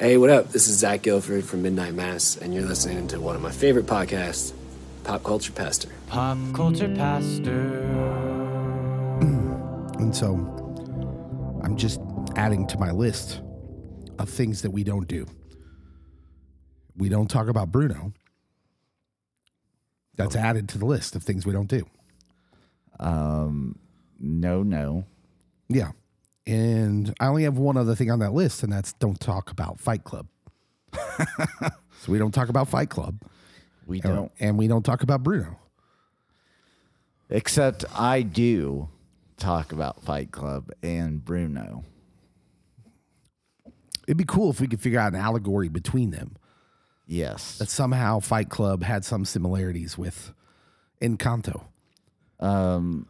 Hey, what up? This is Zach Gilford from Midnight Mass, and you're listening to one of my favorite podcasts, Pop Culture Pastor. Pop culture pastor. And so I'm just adding to my list of things that we don't do. We don't talk about Bruno. That's added to the list of things we don't do. Um, no, no. Yeah. And I only have one other thing on that list, and that's don't talk about Fight Club. so we don't talk about Fight Club, We and- don't. and we don't talk about Bruno. Except I do talk about Fight Club and Bruno. It'd be cool if we could figure out an allegory between them. Yes. That somehow Fight Club had some similarities with Encanto. Um,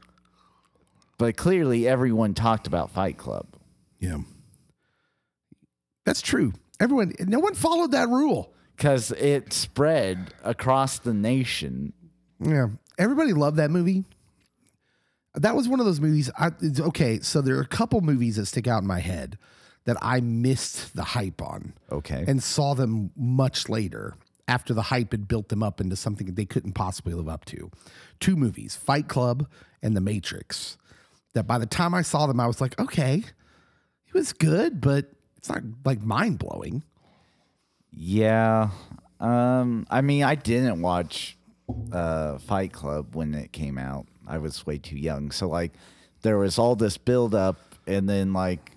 but clearly everyone talked about Fight Club. Yeah. That's true. Everyone, no one followed that rule. because it spread across the nation. Yeah. Everybody loved that movie. That was one of those movies. I, it's- okay, so there are a couple movies that stick out in my head that I missed the hype on Okay. and saw them much later after the hype had built them up into something that they couldn't possibly live up to. Two movies, Fight Club and The Matrix. That by the time I saw them, I was like, okay, it was good, but it's not like mind blowing. yeah. Um, I mean, I didn't watch uh, Fight Club when it came out. I was way too young. So, like, there was all this build up, and then, like,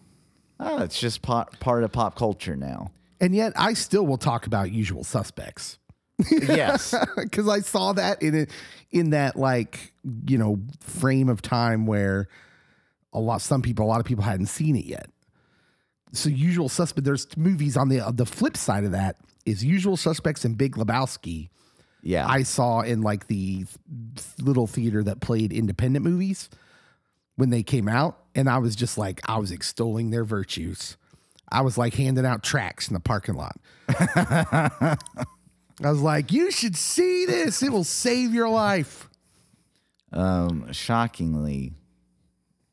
oh, it's just part, part of pop culture now. And yet, I still will talk about Usual Suspects. Yes. because I saw that in it in that like you know frame of time where a lot some people a lot of people hadn't seen it yet. So usual suspect there's movies on the uh, the flip side of that is Usual Suspects and Big Lebowski. Yeah. I saw in like the little theater that played independent movies when they came out, and I was just like I was extolling their virtues. I was like handing out tracks in the parking lot. I was like, you should see this. It will save your life. um, shockingly,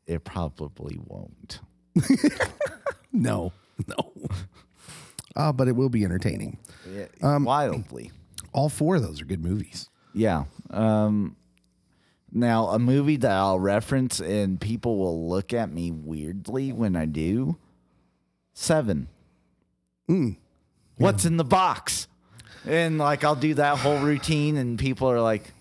it probably won't. No, no. Uh, but it will be entertaining. Um, Wildly. All four of those are good movies. Yeah. Um, now, a movie that I'll reference and people will look at me weirdly when I do Seven. What's in the box? And like, I'll do that whole routine, and people are like,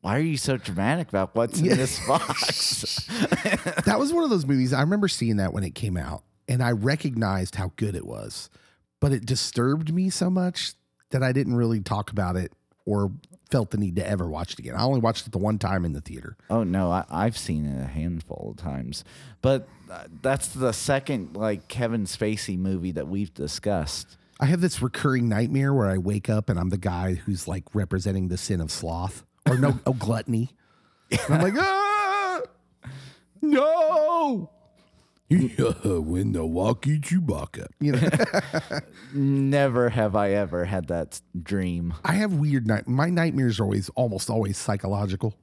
why are you so dramatic about what's in this box? That was one of those movies. I remember seeing that when it came out, and I recognized how good it was, but it disturbed me so much that I didn't really talk about it or felt the need to ever watch it again. I only watched it the one time in the theater. oh, no, I, I've seen it a handful of times. But uh, that's the second, like, Kevin Spacey movie that we've discussed. I have this recurring nightmare where I wake up and I'm the guy who's like representing the sin of sloth or no, oh, gluttony. And I'm like, ah, no. when the walkie Chewbacca. You know, Never have I ever had that dream. I have weird night. My nightmares are always, almost always psychological.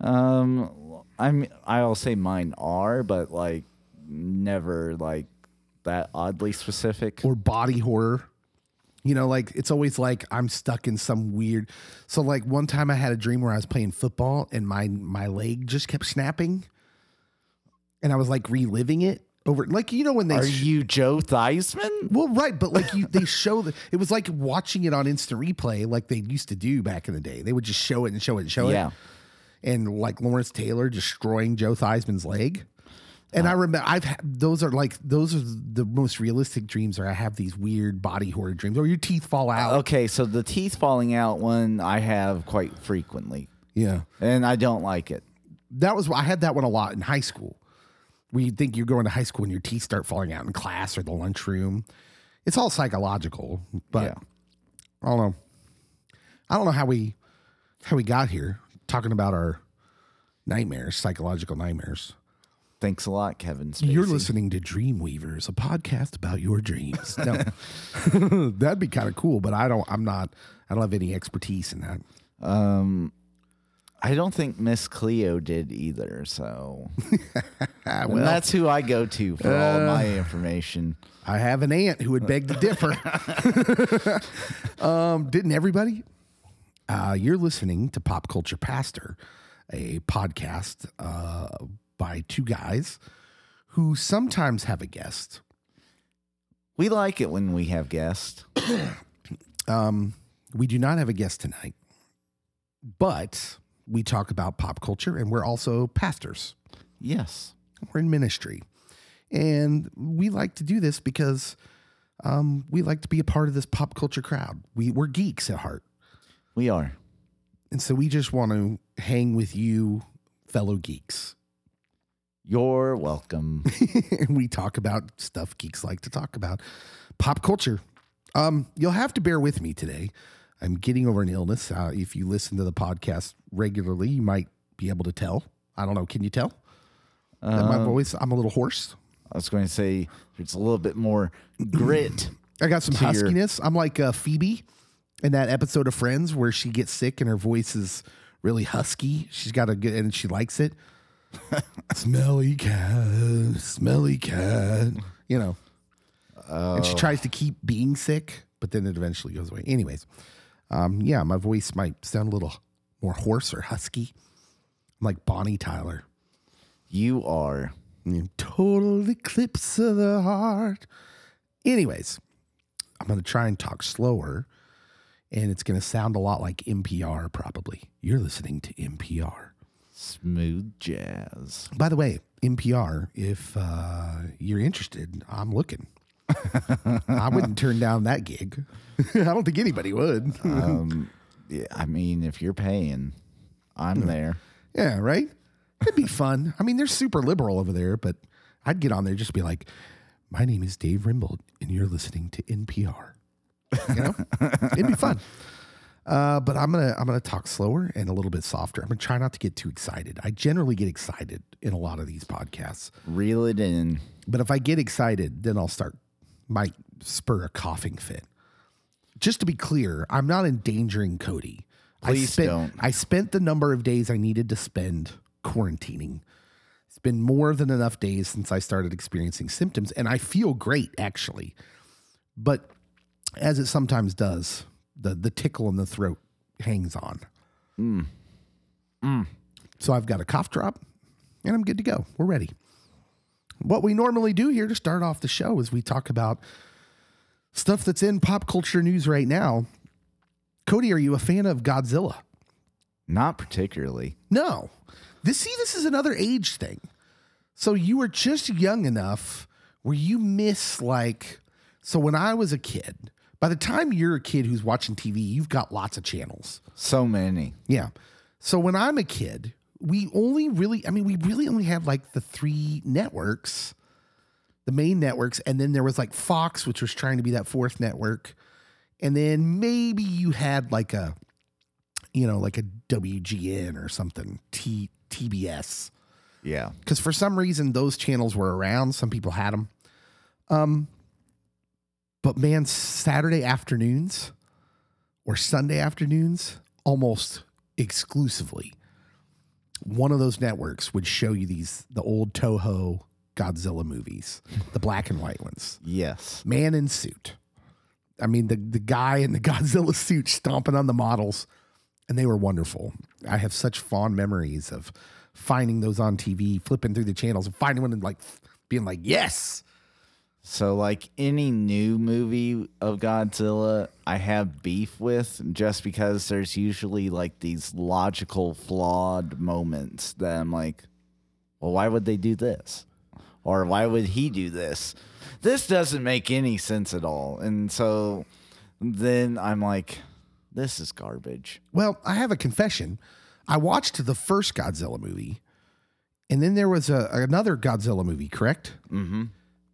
Um, I'm I'll say mine are, but like never like that oddly specific. or body horror. You know, like it's always like I'm stuck in some weird. So like one time I had a dream where I was playing football and my my leg just kept snapping, and I was like reliving it over. Like you know when they Are sh- you Joe Theismann? well right, but like you they show the it was like watching it on instant replay like they used to do back in the day. They would just show it and show it and show Yeah. it, and like Lawrence Taylor destroying Joe Theismann's leg. And I remember I've had, those are like those are the most realistic dreams. Or I have these weird body horror dreams, or your teeth fall uh, out. Okay, so the teeth falling out one I have quite frequently, Yeah, and I don't like it. that was I had that one a lot in high school. Where you think you're going to high school and your teeth start falling out in class or the lunchroom. It's all psychological, but Yeah. I don't know. I don't know how we how we got here talking about our nightmares, psychological nightmares. Thanks a lot, Kevin. Spacey. You're listening to Dreamweavers, a podcast about your dreams. No, that'd be kind of cool, but I don't. I'm not. I don't have any expertise in that. Um, I don't think Miss Cleo did either. So And that's who I go to for all my information. I have an aunt who would beg to differ. um, didn't everybody? Uh, you're listening to Pop Culture Pastor, a podcast uh, by two guys who sometimes have a guest. We like it when we have guests. Um, we do not have a guest tonight, but we talk about pop culture and we're also pastors. Yes. We're in ministry. And we like to do this because um, we like to be a part of this pop culture crowd. We, we're geeks at heart. We are. And so we just want to hang with you, fellow geeks. You're welcome. and we talk about stuff geeks like to talk about pop culture. Um, you'll have to bear with me today. I'm getting over an illness. Uh, if you listen to the podcast regularly, you might be able to tell. I don't know. Can you tell? that my voice, I'm a little hoarse. I was going to say it's a little bit more grit. I got some To your- huskiness. I'm like uh, Phoebe in that episode of Friends where she gets sick and her voice is really husky. She's got a good, and she likes it. Smelly cat, smelly cat. You know, and she tries to keep being sick, but then it eventually goes away. Anyways, um, yeah, my voice might sound a little more hoarse or husky. I'm like Bonnie Tyler. You are. Total eclipse of the heart. Anyways, I'm going to try and talk slower, and it's going to sound a lot like NPR, probably. You're listening to NPR. Smooth jazz. By the way, NPR, if uh, you're interested, I'm looking. I wouldn't turn down that gig. I don't think anybody would. Um, yeah, I mean, if you're paying, I'm there. yeah, right? It'd be fun. I mean, they're super liberal over there, but I'd get on there just be like, my name is Dave Rimbold, and you're listening to NPR. You know, it'd be fun. Uh, but I'm gonna I'm gonna talk slower and a little bit softer. I'm gonna try not to get too excited. I generally get excited in a lot of these podcasts, Reel it in. but if I get excited, then I'll start might spur a coughing fit. Just to be clear, I'm not endangering Cody. I Please spent, don't. I spent the number of days I needed to spend quarantining. It's been more than enough days since I started experiencing symptoms, and I feel great actually. But as it sometimes does, the the tickle in the throat hangs on. Mm. Mm. So I've got a cough drop, and I'm good to go. We're ready. What we normally do here to start off the show is we talk about stuff that's in pop culture news right now. Cody, are you a fan of Godzilla? Not particularly. No. This see, this is another age thing. So you were just young enough where you miss like so when I was a kid, by the time you're a kid who's watching TV, you've got lots of channels. So many. Yeah. So when I'm a kid, we only really, I mean, we really only had like the three networks, the main networks, and then there was like Fox, which was trying to be that fourth network. And then maybe you had like a, you know, like a WGN or something, T TBS. Yeah. Because for some reason those channels were around. Some people had them. Um, but man, Saturday afternoons or Sunday afternoons, almost exclusively, one of those networks would show you these the old Toho Godzilla movies, the black and white ones. Yes. Man in suit. I mean, the the guy in the Godzilla suit stomping on the models, and they were wonderful. I have such fond memories of finding those on TV, flipping through the channels, and finding one and like being like, "Yes, So, like any new movie of Godzilla, I have beef with just because there's usually like these logical flawed moments that I'm like, well, why would they do this? Or why would he do this? This doesn't make any sense at all. And so then I'm like, this is garbage. Well, I have a confession. I watched the first Godzilla movie, and then there was a, another Godzilla movie, correct? Mm-hmm.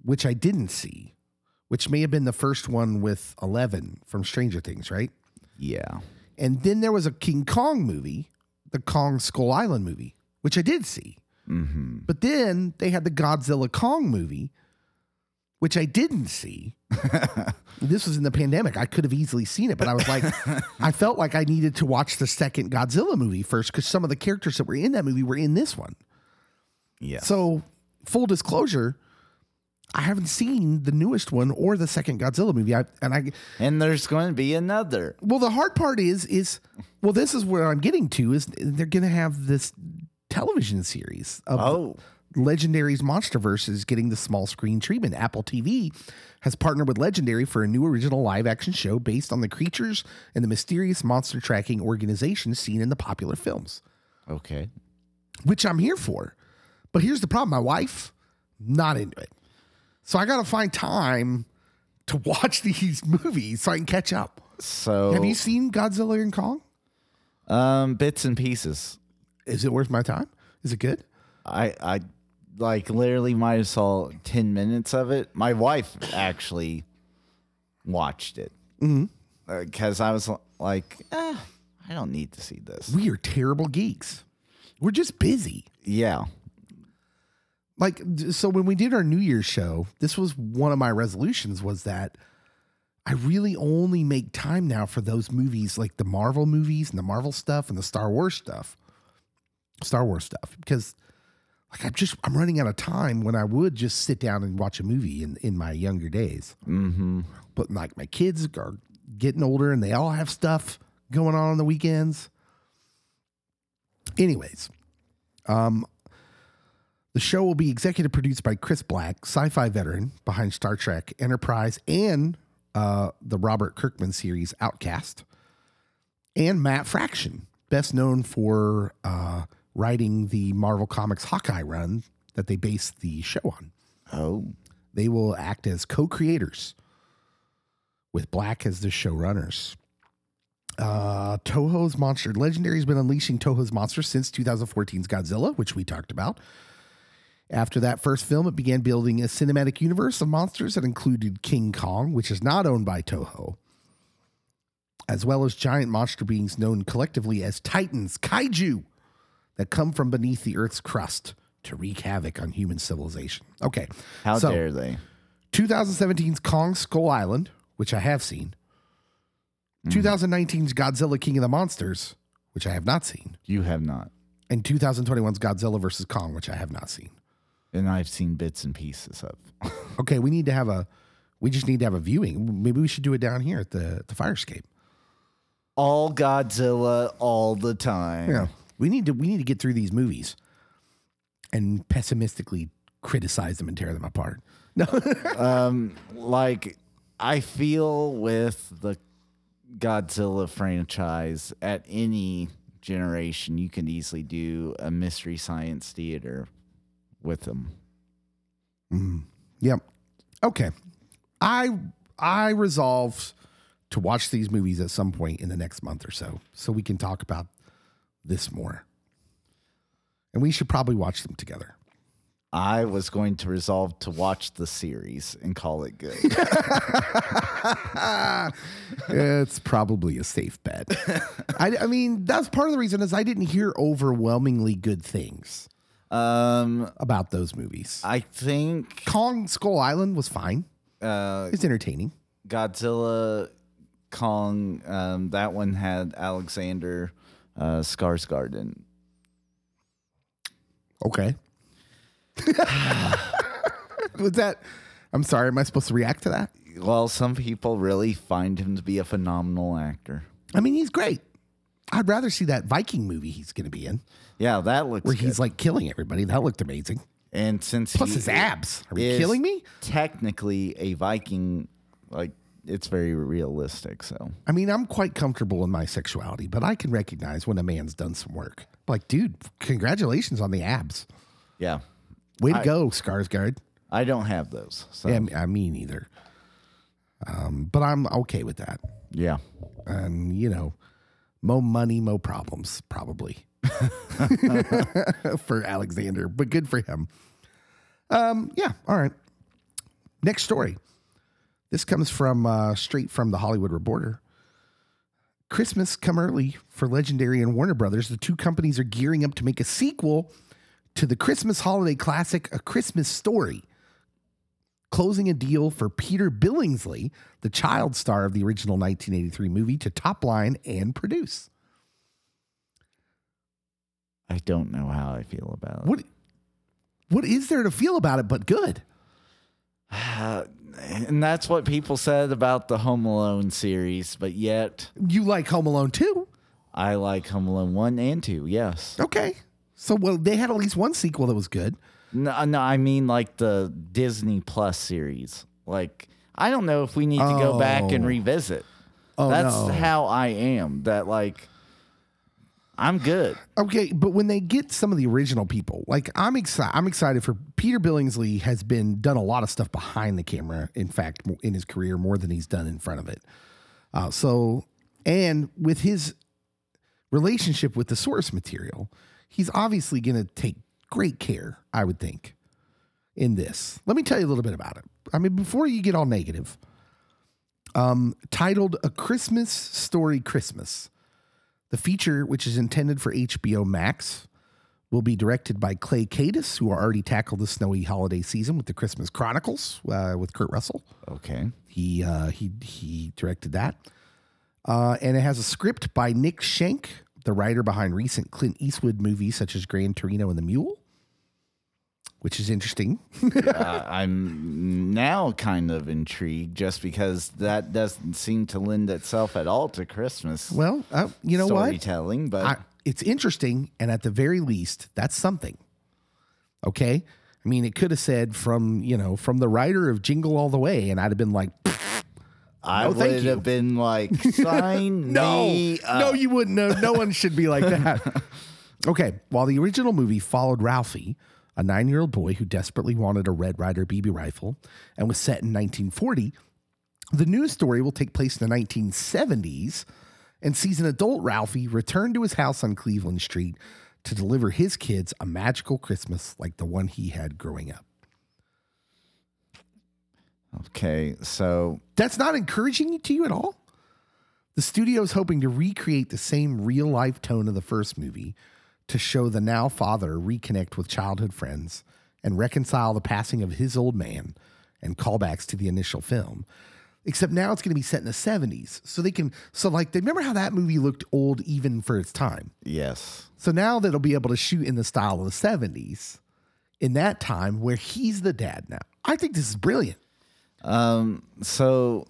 Which I didn't see, which may have been the first one with Eleven from Stranger Things, right? Yeah. And then there was a King Kong movie, the Kong Skull Island movie, which I did see. Mm-hmm. But then they had the Godzilla Kong movie, which I didn't see. This was in the pandemic. I could have easily seen it, but I was like, I felt like I needed to watch the second Godzilla movie first because some of the characters that were in that movie were in this one. Yeah. So, full disclosure, I haven't seen the newest one or the second Godzilla movie. I, and I, and there's going to be another. well, the hard part is, is, well, this is where I'm getting to is they're going to have this television series of Oh. Legendary's Monsterverse is getting the small screen treatment. Apple TV has partnered with Legendary for a new original live action show based on the creatures and the mysterious monster tracking organization seen in the popular films, Okay. which I'm here for. But here's the problem my wife, not into it. So I got to find time to watch these movies so I can catch up. So Have you seen Godzilla and Kong? um bits and pieces. Is it worth my time? Is it good? I I like literally might have saw 10 minutes of it. My wife actually watched it. Mm-hmm. Cuz I was like, eh, I don't need to see this. We are terrible geeks. We're just busy. Yeah. Like so when we did our new year's show this was one of my resolutions was that i really only make time now for those movies like the marvel movies and the marvel stuff and the star wars stuff. Star wars stuff because like i'm just i'm running out of time when i would just sit down and watch a movie in in my younger days. Mhm. but like my kids are getting older and they all have stuff going on on the weekends. Anyways um the show will be executive produced by chris black sci-fi veteran behind star trek enterprise and uh, the robert kirkman series outcast and matt fraction best known for uh, writing the marvel comics hawkeye run that they based the show on Oh. they will act as co-creators with Black as the showrunners. Uh, Toho's Monster Legendary has been unleashing Toho's monsters since 2014's Godzilla, which we talked about. After that first film, it began building a cinematic universe of monsters that included King Kong, which is not owned by Toho, as well as giant monster beings known collectively as Titans, kaiju, that come from beneath the Earth's crust to wreak havoc on human civilization. Okay. How so- dare they? 2017's Kong Skull Island, which I have seen. Mm. 2019's Godzilla King of the Monsters, which I have not seen. You have not. And 2021's Godzilla vs. Kong, which I have not seen. And I've seen bits and pieces of. Okay, we need to have a we just need to have a viewing. Maybe we should do it down here at the the fire escape. all Godzilla all the time. Yeah. We need to we need to get through these movies and pessimistically criticize them and tear them apart. No. um like I feel with the Godzilla franchise at any generation you can easily do a mystery science theater with them. Mm. Yep. Okay. I I resolve to watch these movies at some point in the next month or so, so we can talk about this more. And we should probably watch them together. I was going to resolve to watch the series and call it good. it's probably a safe bet. I, I mean, that's part of the reason is I didn't hear overwhelmingly good things um about those movies. I think Kong Skull Island was fine. uh It's entertaining. Godzilla Kong um that one had Alexander uh Skarsgård in Okay. was that? I'm sorry. Am I supposed to react to that? Well, some people really find him to be a phenomenal actor. I mean, he's great. I'd rather see that Viking movie he's going to be in, Yeah, that looks where good. he's like killing everybody. That looked amazing. and since Plus his abs. Are you killing me? Technically, a Viking, like it's very realistic. So I mean, I'm quite comfortable in my sexuality, but I can recognize when a man's done some work. Like, dude, congratulations on the abs. yeah, Way to go, Skarsgård. I don't have those. So Yeah, I mean, either. Um, but I'm okay with that. yeah. And you know, mo money, mo problems, probably for Alexander, but good for him. Um, yeah, all right. Next story. This comes from uh, straight from the Hollywood Reporter. Christmas come early for Legendary and Warner Brothers. The two companies are gearing up to make a sequel to the Christmas holiday classic, A Christmas Story, closing a deal for Peter Billingsley, the child star of the original 1983 movie, to top line and produce. I don't know how I feel about it. What what is there to feel about it but good? Uh, and that's what people said about the Home Alone series, but yet You like Home Alone 2? I like Home Alone 1 and 2, yes. Okay. So well they had at least one sequel that was good. No, no, I mean like the Disney Plus series. Like, I don't know if we need to go back and Oh. revisit. Oh, That's no. how I am. That, like, I'm good. Okay, but when they get some of the original people, like I'm excited. I'm excited for Peter Billingsley has been done a lot of stuff behind the camera. In fact, mo- in his career, more than he's done in front of it. Uh, so, and with his relationship with the source material, he's obviously going to take great care. I would think in this. Let me tell you a little bit about it. I mean, before you get all negative, um, titled "A Christmas Story Christmas." The feature, which is intended for HBO Max, will be directed by Clay Kaytis, who already tackled the snowy holiday season with the Christmas Chronicles uh, with Kurt Russell. Okay. He uh, he he directed that, uh, and it has a script by Nick Schenk, the writer behind recent Clint Eastwood movies such as Gran Torino and The Mule, which is interesting. uh, I'm now kind of intrigued just because that doesn't seem to lend itself at all to Christmas well, uh, you know what? storytelling, but I, it's interesting, and at the very least, that's something. Okay, I mean, it could have said from you know from the writer of Jingle All the Way, and I'd have been like, I no, would have been like, sign no, me up. no, you wouldn't. No, no one should be like that. okay, while the original movie followed Ralphie, a nine-year-old boy who desperately wanted a Red Ryder BB rifle, and was set in 1940, the news story will take place in the 1970s and sees an adult Ralphie return to his house on Cleveland Street to deliver his kids a magical Christmas like the one he had growing up. Okay, so That's not encouraging to you at all? The studio is hoping to recreate the same real life tone of the first movie to show the now father reconnect with childhood friends and reconcile the passing of his old man and callbacks to the initial film. Except now it's going to be set in the 70s. So they can, so like, they remember how that movie looked old even for its time? yes. So now they'll be able to shoot in the style of the 70s in that time where he's the dad now. I think this is brilliant. Um, so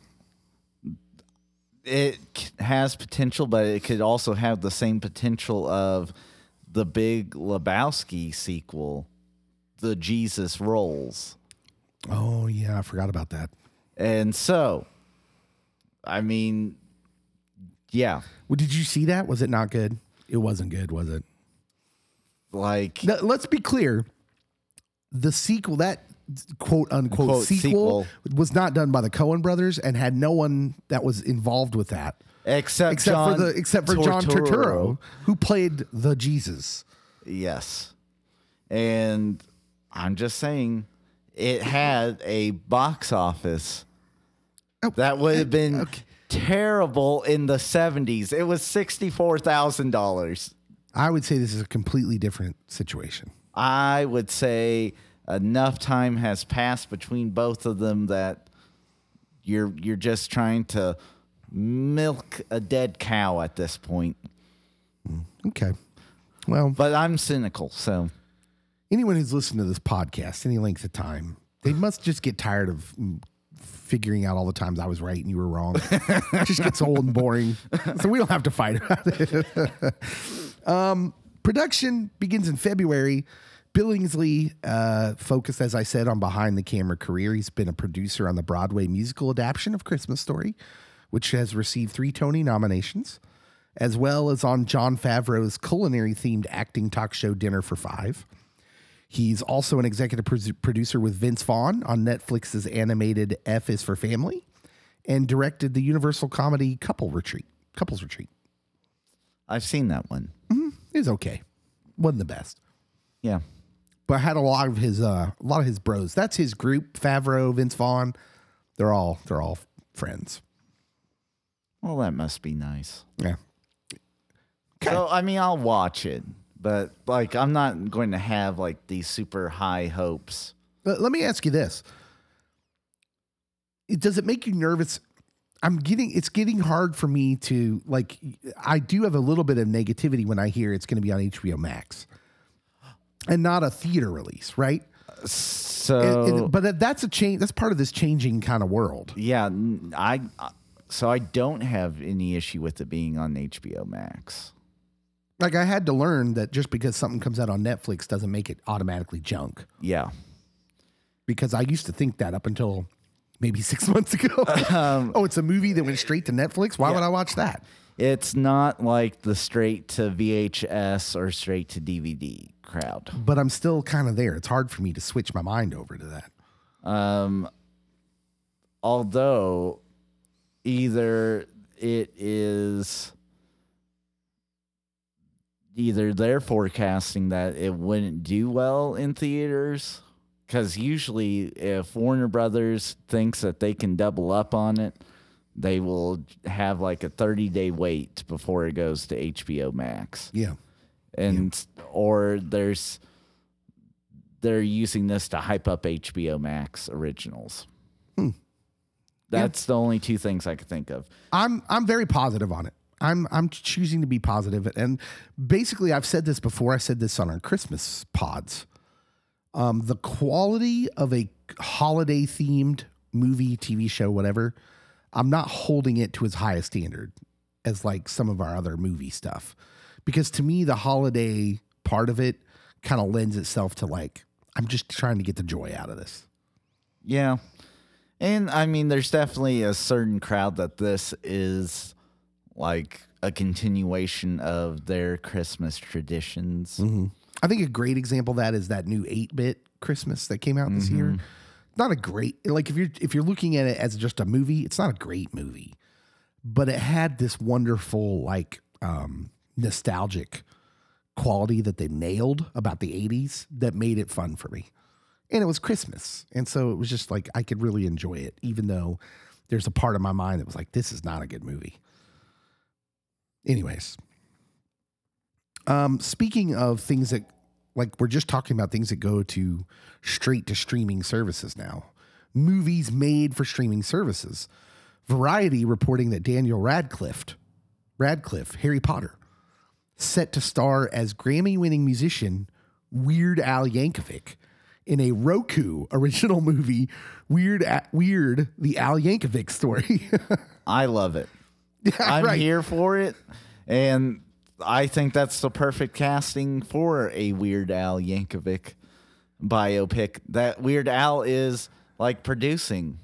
it has potential, but it could also have the same potential of the big Lebowski sequel, The Jesus Rolls. Oh, yeah, I forgot about that. And so, I mean, yeah, Well, did you see that? Was it not good? It wasn't good, was it? like Now, let's be clear. The sequel, that quote unquote Quote, sequel, sequel. was not done by the Coen brothers and had no one that was involved with that. Except Except John for the except for John Turturro. Who played the Jesus. Yes. And I'm just saying it had a box office Oh, that would have been okay. terrible in the 70s. It was $64,000. I would say this is a completely different situation. I would say enough time has passed between both of them that you're you're just trying to milk a dead cow at this point. Okay. Well, But I'm cynical, so anyone who's listened to this podcast any length of time, they must just get tired of mm, figuring out all the times I was right and you were wrong. it just gets old and boring. So we don't have to fight about it. um, production begins in February. Billingsley uh, focused, as I said, on behind the camera career. He's been a producer on the Broadway musical adaptation of Christmas Story, which has received three Tony nominations, as well as on Jon Favreau's culinary themed acting talk show Dinner for Five. He's also an executive producer with Vince Vaughn on Netflix's animated F is for Family and directed the Universal comedy Couple Retreat. Couples Retreat. I've seen that one. It was okay. Wasn't the best. Yeah. But had a lot of his uh a lot of his bros. That's his group, Favreau, Vince Vaughn. They're all they're all friends. Well, that must be nice. Yeah. So, I mean, I'll watch it, but like, I'm not going to have like these super high hopes. Let, let me ask you this. it does it make you nervous? I'm getting it's getting hard for me to like I do have a little bit of negativity when I hear it's going to be on HBO Max. And not a theater release, right? So And- and- but that's a change that's part of this changing kind of world. yeah, I so I don't have any issue with it being on HBO Max. Like I had to learn that just because something comes out on Netflix doesn't make it automatically junk. Yeah. Because I used to think that up until maybe six months ago. oh, it's a movie that went straight to Netflix. Why would I watch that? It's not like the straight to VHS or straight to DVD crowd. But I'm still kind of there. It's hard for me to switch my mind over to that. Um, although either it is either they're forecasting that it wouldn't do well in theaters because usually if warner brothers thinks that they can double up on it they will have like a 30 day wait before it goes to hbo max Yeah. and or there's they're using this to hype up HBO Max originals. Hmm. That's the only two things I could think of. I'm I'm very positive on it. I'm I'm choosing to be positive, and basically, I've said this before. I said this on our Christmas pods. Um, the quality of a holiday themed movie, TV show, whatever, I'm not holding it to as high a standard as like some of our other movie stuff, because to me, the holiday part of it kind of lends itself to like I'm just trying to get the joy out of this. Yeah. And I mean, there's definitely a certain crowd that this is like a continuation of their Christmas traditions. I think a great example of that is that new 8-bit Christmas that came out this year. Not a great like if you're if you're looking at it as just a movie, it's not a great movie. But it had this wonderful like um nostalgic quality that they nailed about the 80s that made it fun for me. And it was Christmas. And so it was just like I could really enjoy it even though there's a part of my mind that was like this is not a good movie. Anyways, um, speaking of things that, like, we're just talking about things that go to straight to streaming services now, movies made for streaming services. Variety reporting that Daniel Radcliffe, Radcliffe, Harry Potter, set to star as Grammy-winning musician Weird Al Yankovic in a Roku original movie, Weird Weird the Al Yankovic story. I love it. I'm right. here for it. And I think that's the perfect casting for a Weird Al Yankovic biopic. That Weird Al is like producing.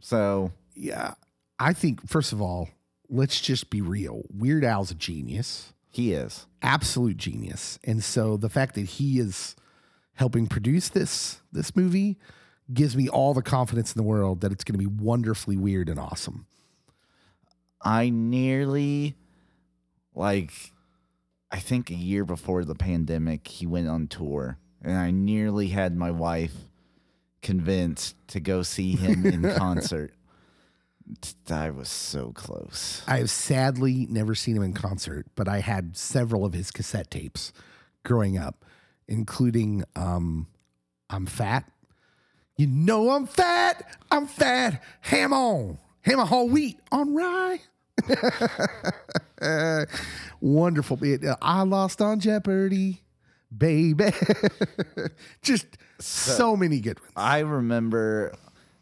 So yeah, I think first of all, let's just be real. Weird Al's a genius. he is. absolute genius. And so the fact that he is helping produce this this movie gives me all the confidence in the world that it's going to be wonderfully weird and awesome. I nearly, like, I think a year before the pandemic, he went on tour, and I nearly had my wife convinced to go see him in concert. I was so close. I have sadly never seen him in concert, but I had several of his cassette tapes growing up, including um, I'm Fat. You know I'm fat. I'm fat. Ham on. Ham on whole wheat on rye. Wonderful. Uh, I lost on Jeopardy, baby. Just so, many good ones. I remember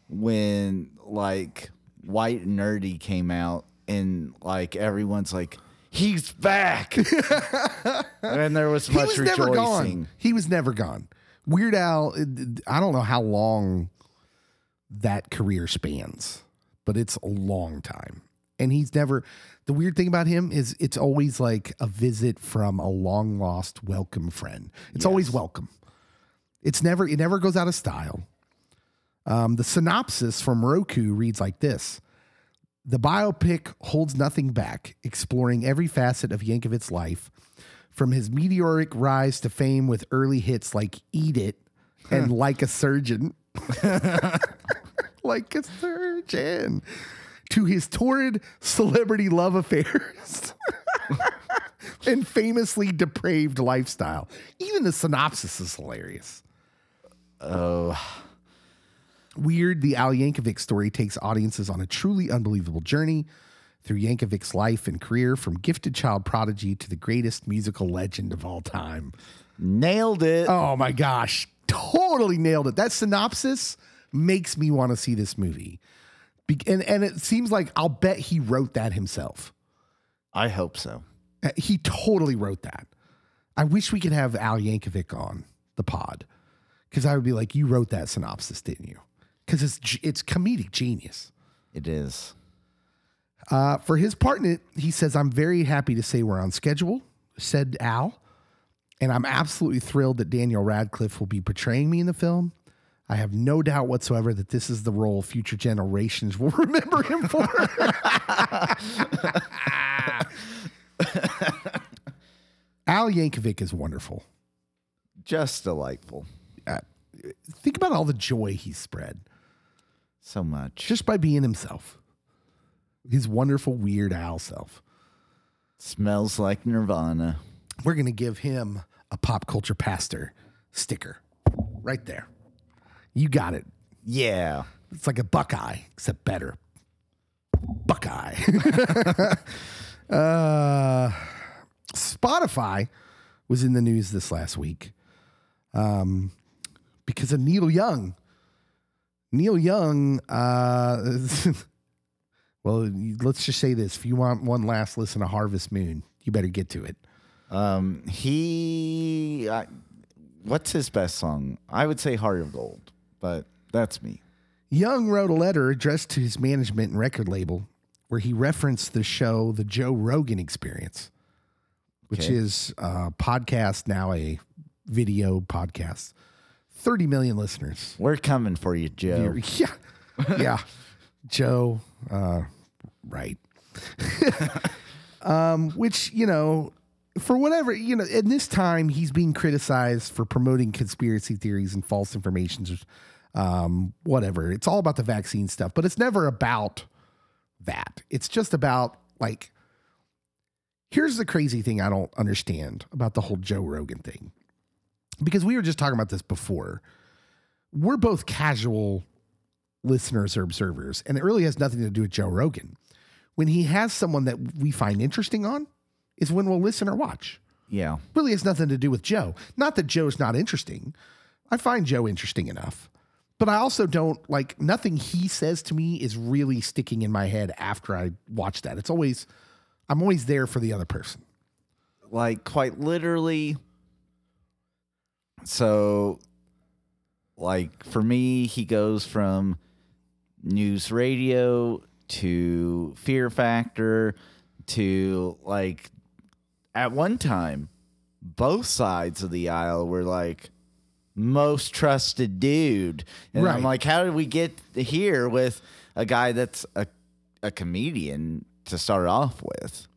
when like White Nerdy came out, and like everyone's like, "He's back," and there was He much was never gone. rejoicing. He was never gone. Weird Al, I don't know how long that career spans, but it's a long time. And he's never, the weird thing about him is it's always like a visit from a long lost welcome friend. It's always welcome. It's never, it never goes out of style. Um, the synopsis from Roku reads like this The biopic holds nothing back, exploring every facet of Yankovic's life, from his meteoric rise to fame with early hits like Eat It and Like a Surgeon. like a surgeon. To his torrid celebrity love affairs and famously depraved lifestyle. Even the synopsis is hilarious. Oh, Weird, the Al Yankovic story takes audiences on a truly unbelievable journey through Yankovic's life and career from gifted child prodigy to the greatest musical legend of all time. Nailed it. Oh my gosh, totally nailed it. That synopsis makes me want to see this movie. Be- and, and it seems like I'll bet he wrote that himself. I hope so. Uh, He totally wrote that. I wish we could have Al Yankovic on the pod because I would be like, "You wrote that synopsis, didn't you?" Because it's it's comedic genius. It is. Uh, for his part in it, he says, "I'm very happy to say we're on schedule," said Al, and I'm absolutely thrilled that Daniel Radcliffe will be portraying me in the film. I have no doubt whatsoever that this is the role future generations will remember him for. Al Yankovic is wonderful. Just delightful. Uh, think about all the joy he spread So much. just by being himself. His wonderful, weird Al self. Smells like Nirvana. We're to give him a pop culture pastor sticker right there. You got it. Yeah. It's like a Buckeye, except better. Buckeye. uh, Spotify was in the news this last week um, because of Neil Young. Neil Young, uh, well, let's just say this. If you want one last listen to Harvest Moon, you better get to it. Um, he, what's his best song? I would say Heart of Gold, but that's me. Young wrote a letter addressed to his management and record label where he referenced the show The Joe Rogan Experience, which Okay. is a podcast, now a video podcast. 30 million listeners. We're coming for you, Joe. Yeah. Yeah. Joe, uh, right. um, which, you know, for whatever, you know, in this time, he's being criticized for promoting conspiracy theories and false information, um, whatever. It's all about the vaccine stuff, but it's never about that. It's just about, like, here's the crazy thing I don't understand about the whole Joe Rogan thing. Because we were just talking about this before. We're both casual listeners or observers, and it really has nothing to do with Joe Rogan. When he has someone that we find interesting on, is when we'll listen or watch. Yeah. Really has nothing to do with Joe. Not that Joe's not interesting. I find Joe interesting enough. But I also don't like nothing he says to me is really sticking in my head after I watch that. It's always I'm always there for the other person. like quite literally so like for me he goes from news radio to fear factor to like at one time both sides of the aisle were like most trusted dude. And i'm like how did we get here with a guy that's a, a comedian to start off with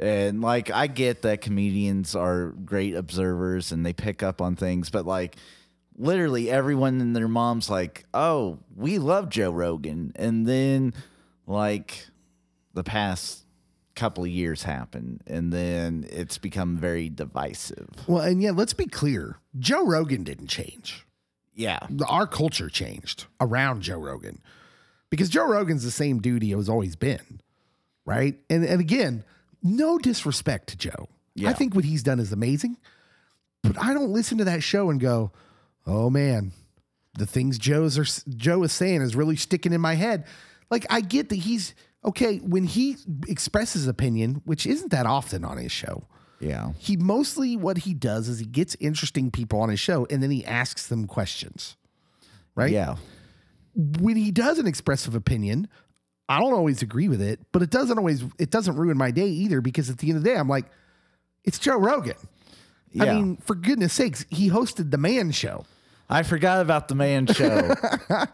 and like I get that comedians are great observers and they pick up on things, but like literally everyone and their mom's like, "Oh, we love Joe Rogan." And then like the past couple of years happen and then it's become very divisive. Well, and yeah, let's be clear. Joe Rogan didn't change. Yeah. our culture changed around Joe Rogan because Joe Rogan's the same dude he has always been, right? And and again, no disrespect to Joe. Yeah. I think what he's done is amazing, but I don't listen to that show and go, "Oh man, the things Joe's are Joe is saying is really sticking in my head." Like I get that he's okay when he expresses opinion, which isn't that often on his show Yeah. he mostly what he does is he gets interesting people on his show and then he asks them questions. Right? Yeah. When he does an expressive opinion, I don't always agree with it, but it doesn't always it doesn't ruin my day either because at the end of the day I'm like it's Joe Rogan. I mean, for goodness sakes, he hosted the Man Show. I forgot about the man show.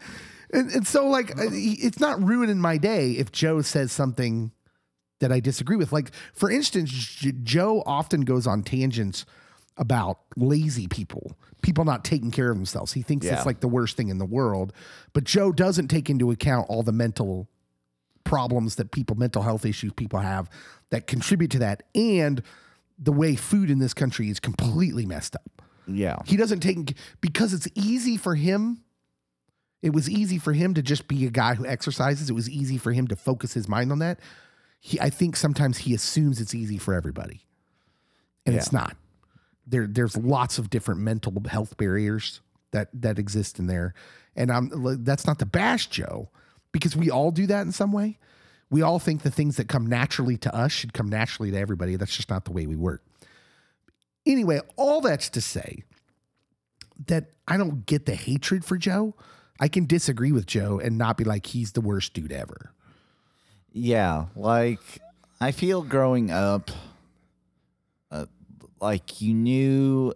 And, and so, like, it's not ruining my day if Joe says something that I disagree with. Like, for instance, Joe often goes on tangents about lazy people, people not taking care of themselves. He thinks Yeah. it's like the worst thing in the world. But Joe doesn't take into account all the mental problems that people, mental health issues people have that contribute to that, and the way food in this country is completely messed up. yeah. He doesn't take because it's easy for him. It was easy for him to just be a guy who exercises. It was easy for him to focus his mind on that. He, I think sometimes he assumes it's easy for everybody, and it's not. There, there's lots of different mental health barriers that that exist in there, and I'm that's not to bash Joe because we all do that in some way. We all think the things that come naturally to us should come naturally to everybody. That's just not the way we work. Anyway, all that's to say that I don't get the hatred for Joe. I can disagree with Joe and not be like he's the worst dude ever. Yeah, like I feel growing up, uh, like you knew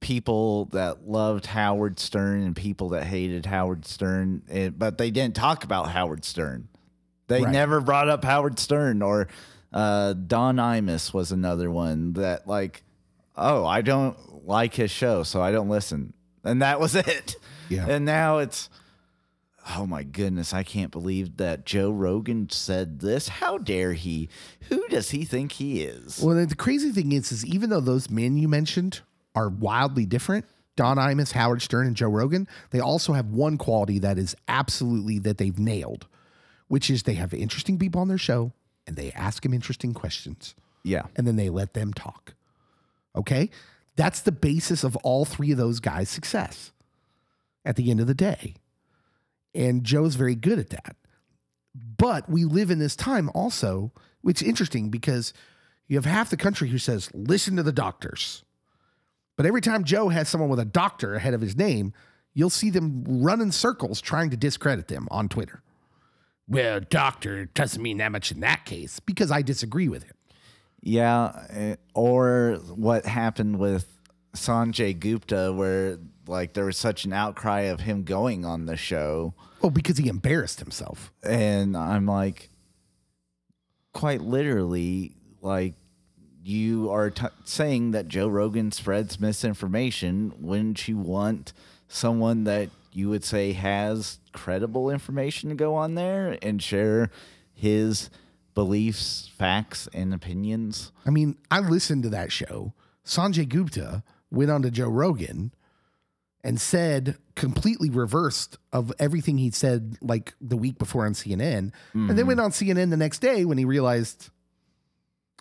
people that loved Howard Stern and people that hated Howard Stern, but they didn't talk about Howard Stern. They Right. never brought up Howard Stern or uh, Don Imus was another one that like, oh, I don't like his show, so I don't listen, and that was it. Yeah. And now it's Oh my goodness, I can't believe that Joe Rogan said this. How dare he? Who does he think he is? Well, the crazy thing is, is even though those men you mentioned are wildly different, Don Imus, Howard Stern, and Joe Rogan, they also have one quality that is absolutely that they've nailed, which is they have interesting people on their show and they ask them interesting questions. Yeah. and then they let them talk. Okay? That's the basis of all three of those guys' success at the end of the day. And Joe's very good at that. But we live in this time also, which is interesting because you have half the country who says, listen to the doctors. But every time Joe has someone with a doctor ahead of his name, you'll see them run in circles trying to discredit them on Twitter. Well, doctor doesn't mean that much in that case because I disagree with him. Yeah. eh, Or what happened with Sanjay Gupta, where like there was such an outcry of him going on the show. Oh, because he embarrassed himself. And I'm like, quite literally, like, you are t- saying that Joe Rogan spreads misinformation. Wouldn't you want someone that you would say has credible information to go on there and share his beliefs, facts, and opinions? I mean, I listened to that show. Sanjay Gupta went on to Joe Rogan and said completely reversed of everything he said like the week before on CNN. And then mm-hmm. went on CNN the next day when he realized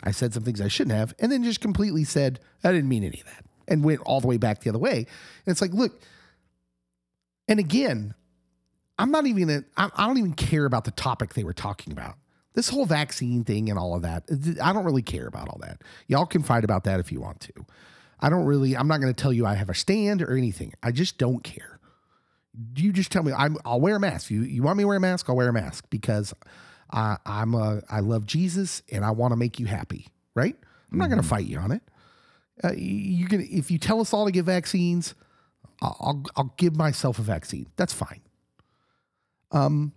I said some things I shouldn't have, and then just completely said, I didn't mean any of that, and went all the way back the other way. And it's like, look, and again, I'm not even gonna, I, I don't even care about the topic they were talking about. This whole vaccine thing and all of that, I don't really care about all that. Y'all can fight about that if you want to. I don't really, I'm not going to tell you I have a stand or anything. I just don't care. You just tell me I'm, I'll wear a mask. You, you want me to wear a mask? I'll wear a mask because I, I'm a, I love Jesus and I want to make you happy. Right? I'm not going to fight you on it. Uh, you can, if you tell us all to get vaccines, I'll, I'll, I'll give myself a vaccine. That's fine. Um,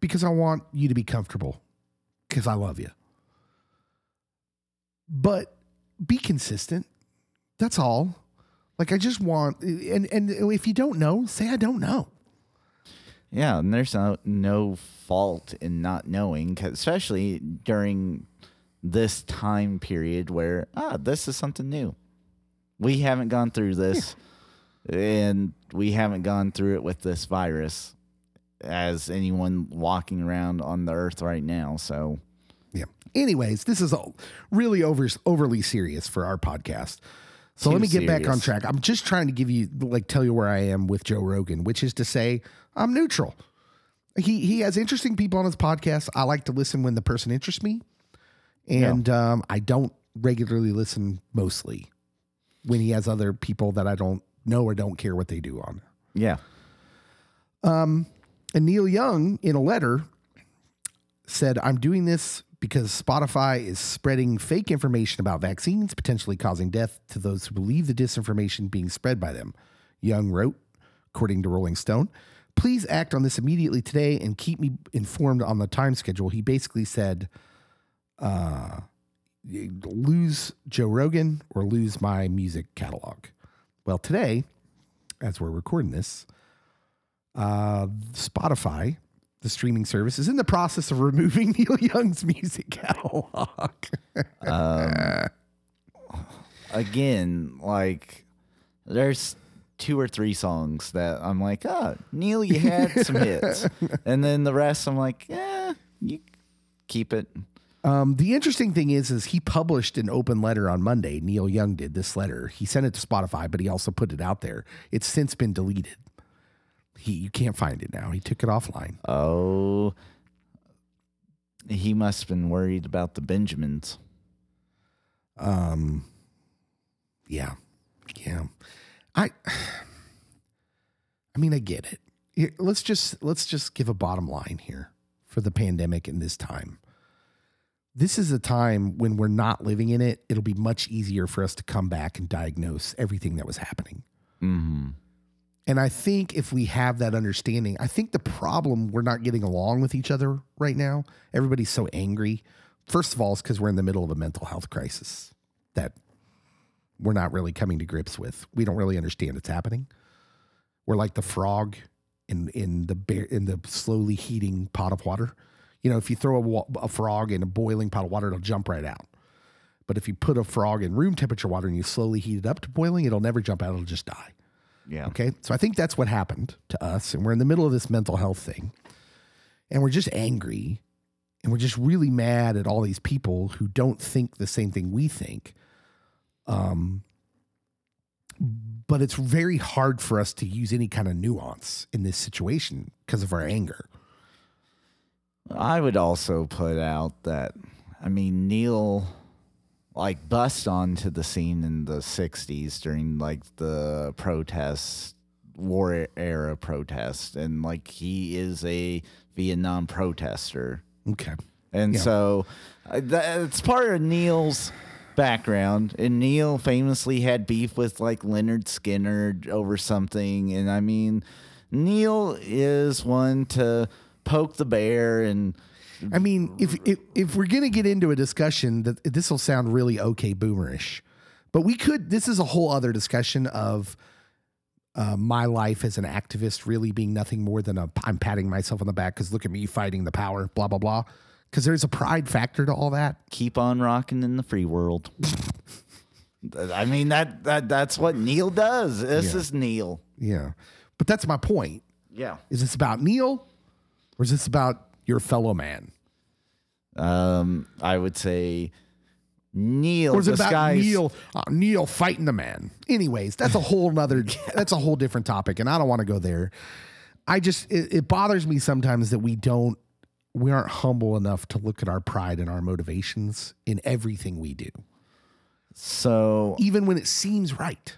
because I want you to be comfortable because I love you. But be consistent. That's all. Like I just want and and if you don't know, say I don't know. Yeah, and there's no, no fault in not knowing, especially during this time period where, ah, this is something new. We haven't gone through this, and we haven't gone through it with this virus as anyone walking around on the earth right now. So, Yeah. Anyways, this is all really over overly serious for our podcast. So let me get back on track. I'm just trying to give you like tell you where I am with Joe Rogan, which is to say I'm neutral. He he has interesting people on his podcast. I like to listen when the person interests me. And um, I don't regularly listen mostly when he has other people that I don't know or don't care what they do on. yeah. And Neil Young, in a letter, said, I'm doing this because Spotify is spreading fake information about vaccines, potentially causing death to those who believe the disinformation being spread by them. Young wrote, according to Rolling Stone, please act on this immediately today and keep me informed on the time schedule. He basically said, uh, lose Joe Rogan or lose my music catalog. Well, today, as we're recording this, uh, Spotify, the streaming service, is in the process of removing Neil Young's music catalog. again, like there's two or three songs that I'm like, oh, Neil, you had some hits, and then the rest I'm like, yeah, you keep it. Um, the interesting thing is, is he published an open letter on Monday. Neil Young did this letter. He sent it to Spotify, but he also put it out there. It's since been deleted. He you can't find it now. He took it offline. Oh, he must have been worried about the Benjamins. Um, yeah, yeah. I, I mean, I get it. Here, let's just let's just give a bottom line here for the pandemic in this time. This is a time when we're not living in it. It'll be much easier for us to come back and diagnose everything that was happening. Mm-hmm. And I think if we have that understanding, I think the problem we're not getting along with each other right now. Everybody's so angry. First of all, it's because we're in the middle of a mental health crisis that we're not really coming to grips with. We don't really understand it's happening. We're like the frog in in the bear, in the slowly heating pot of water. You know, if you throw a, a frog in a boiling pot of water, it'll jump right out. But if you put a frog in room temperature water and you slowly heat it up to boiling, it'll never jump out. It'll just die. Yeah. Okay. So I think that's what happened to us. And we're in the middle of this mental health thing. And we're just angry. And we're just really mad at all these people who don't think the same thing we think. Um, but it's very hard for us to use any kind of nuance in this situation because of our anger. I would also put out that, I mean, Neil like bust onto the scene in the 60s during like the protests, war era protests. And like he is a Vietnam protester. Okay. And Yeah. so uh, that, it's part of Neil's background. And Neil famously had beef with like Lynyrd Skynyrd over something. And I mean, Neil is one to poke the bear and I mean, if if, if we're gonna get into a discussion, that this will sound really okay boomerish, but we could. This is a whole other discussion of uh, my life as an activist really being nothing more than a I'm patting myself on the back because look at me fighting the power, blah blah blah. Because there's a pride factor to all that. keep on rocking in the free world. I mean that that that's what Neil does. This Yeah. is Neil. Yeah, but that's my point. Yeah. Is this about Neil, or is this about your fellow man, Um, I would say Neil. or is it about Neil uh, Neil fighting the man? Anyways, that's a whole nother. That's a whole different topic, and I don't want to go there. I just it, it bothers me sometimes that we don't we aren't humble enough to look at our pride and our motivations in everything we do, So even when it seems right.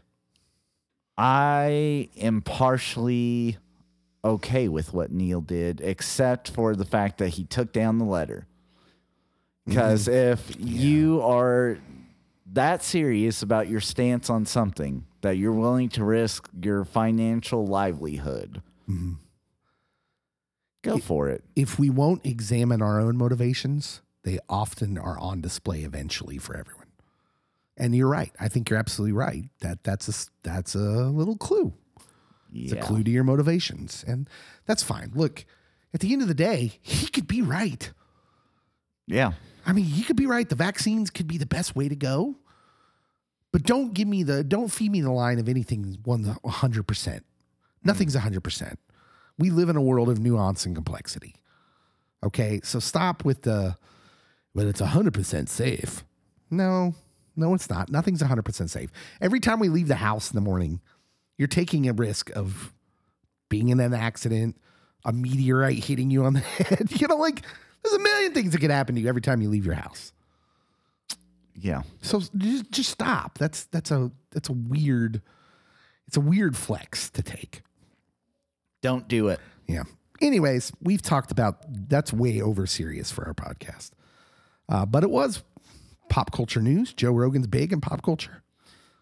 I am partially okay with what Neil did, except for the fact that he took down the letter. Mm-hmm. Because if you are that serious about your stance on something, that you're willing to risk your financial livelihood, mm-hmm. Go for it. If we won't examine our own motivations, they often are on display eventually for everyone. And you're right. I think you're absolutely right. That that's a that's a little clue. It's a clue to your motivations. And that's fine. Look, at the end of the day, he could be right. Yeah. I mean, he could be right. The vaccines could be the best way to go. But don't give me the don't feed me the line of anything one hundred percent. Nothing's mm. hundred percent. We live in a world of nuance and complexity. Okay, so stop with the well, it's hundred percent safe. No, no, it's not. Nothing's hundred percent safe. Every time we leave the house in the morning, you're taking a risk of being in an accident, a meteorite hitting you on the head. You know, like there's a million things that could happen to you every time you leave your house. Yeah. So just just stop. That's that's a that's a weird it's a weird flex to take. Don't do it. Yeah. Anyways, we've talked about that's way over serious for our podcast. Uh, but it was pop culture news. Joe Rogan's big in pop culture.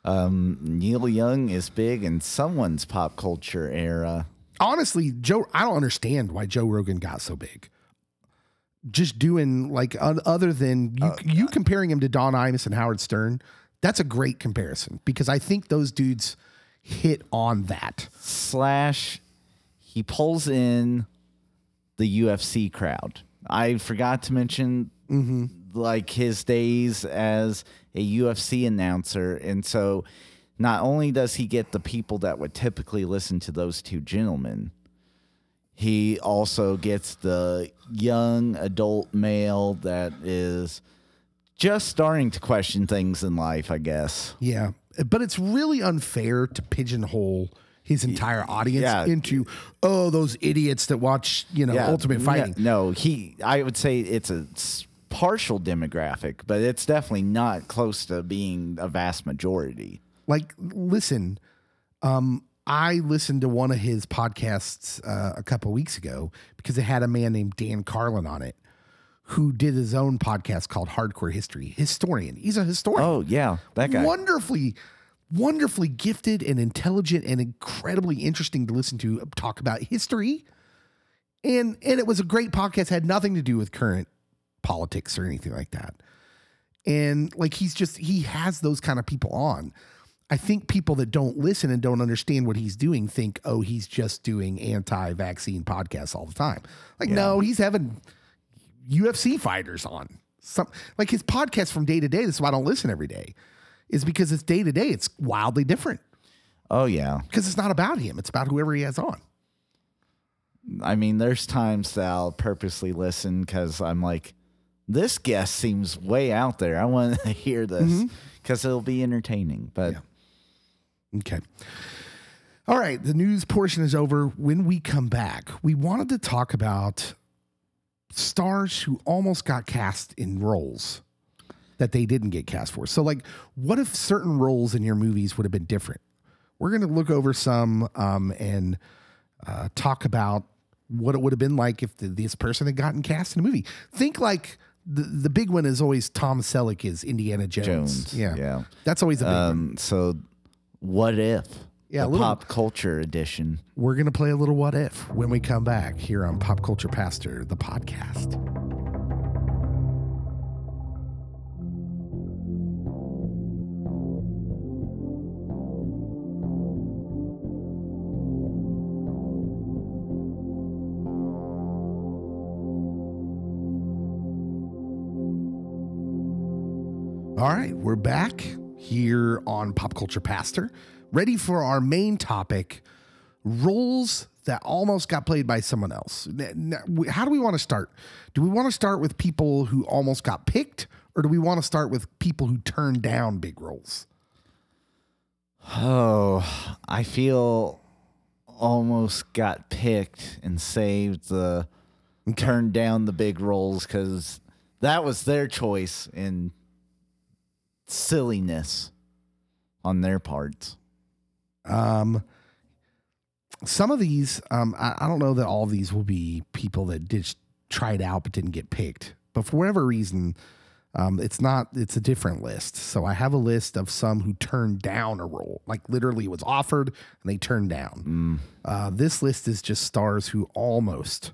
Um, Neil Young is big in someone's pop culture era. Honestly, Joe, I don't understand why Joe Rogan got so big. Just doing like other than you, you comparing him to Don Imus and Howard Stern, that's a great comparison because I think those dudes hit on that. slash he pulls in the UFC crowd. I forgot to mention mm-hmm. like his days as a UFC announcer, and so not only does he get the people that would typically listen to those two gentlemen, he also gets the young adult male that is just starting to question things in life, I guess. Yeah, but it's really unfair to pigeonhole his entire audience Yeah. into oh those idiots that watch you know Ultimate Fighting. No, he. I would say it's a partial demographic, but it's definitely not close to being a vast majority. Like, listen, um, I listened to one of his podcasts uh, a couple weeks ago because it had a man named Dan Carlin on it who did his own podcast called Hardcore History. Historian. He's a historian. Oh yeah, that guy. wonderfully wonderfully gifted and intelligent and incredibly interesting to listen to uh, talk about history and and it was a great podcast had nothing to do with current politics or anything like that and like he's just he has those kind of people on i think people that don't listen and don't understand what he's doing think oh he's just doing anti-vaccine podcasts all the time like no he's having UFC fighters on. Some like his podcast from day to day. This is why I don't listen every day. Is because it's day to day. It's wildly different Oh yeah. because it's not about him. It's about whoever he has on. I mean, there's times that I'll purposely listen because I'm like, this guest seems way out there. I want to hear this mm-hmm. because it'll be entertaining. But Yeah. Okay. All right. The news portion is over. When we come back, we wanted to talk about stars who almost got cast in roles that they didn't get cast for. So, like, what if certain roles in your movies would have been different? We're going to look over some um, and uh, talk about what it would have been like if the, this person had gotten cast in a movie. Think like the, the big one is always Tom Selleck is Indiana Jones. Jones, Yeah. yeah. That's always a big one. um, so what if? Yeah, the little- pop culture edition. We're going to play a little what if when we come back here on Pop Culture Pastor, the podcast. All right, we're back here on Pop Culture Pastor, ready for our main topic roles that almost got played by someone else. How do we want to start? Do we want to start with people who almost got picked, or do we want to start with people who turned down big roles? Oh, I feel almost got picked and saved the turned down the big roles because that was their choice and silliness on their parts. Um, some of these, um, I, I don't know that all of these will be people that did try it out but didn't get picked. But for whatever reason, um, it's not. It's a different list. So I have a list of some who turned down a role, like literally was offered and they turned down. Uh, this list is just stars who almost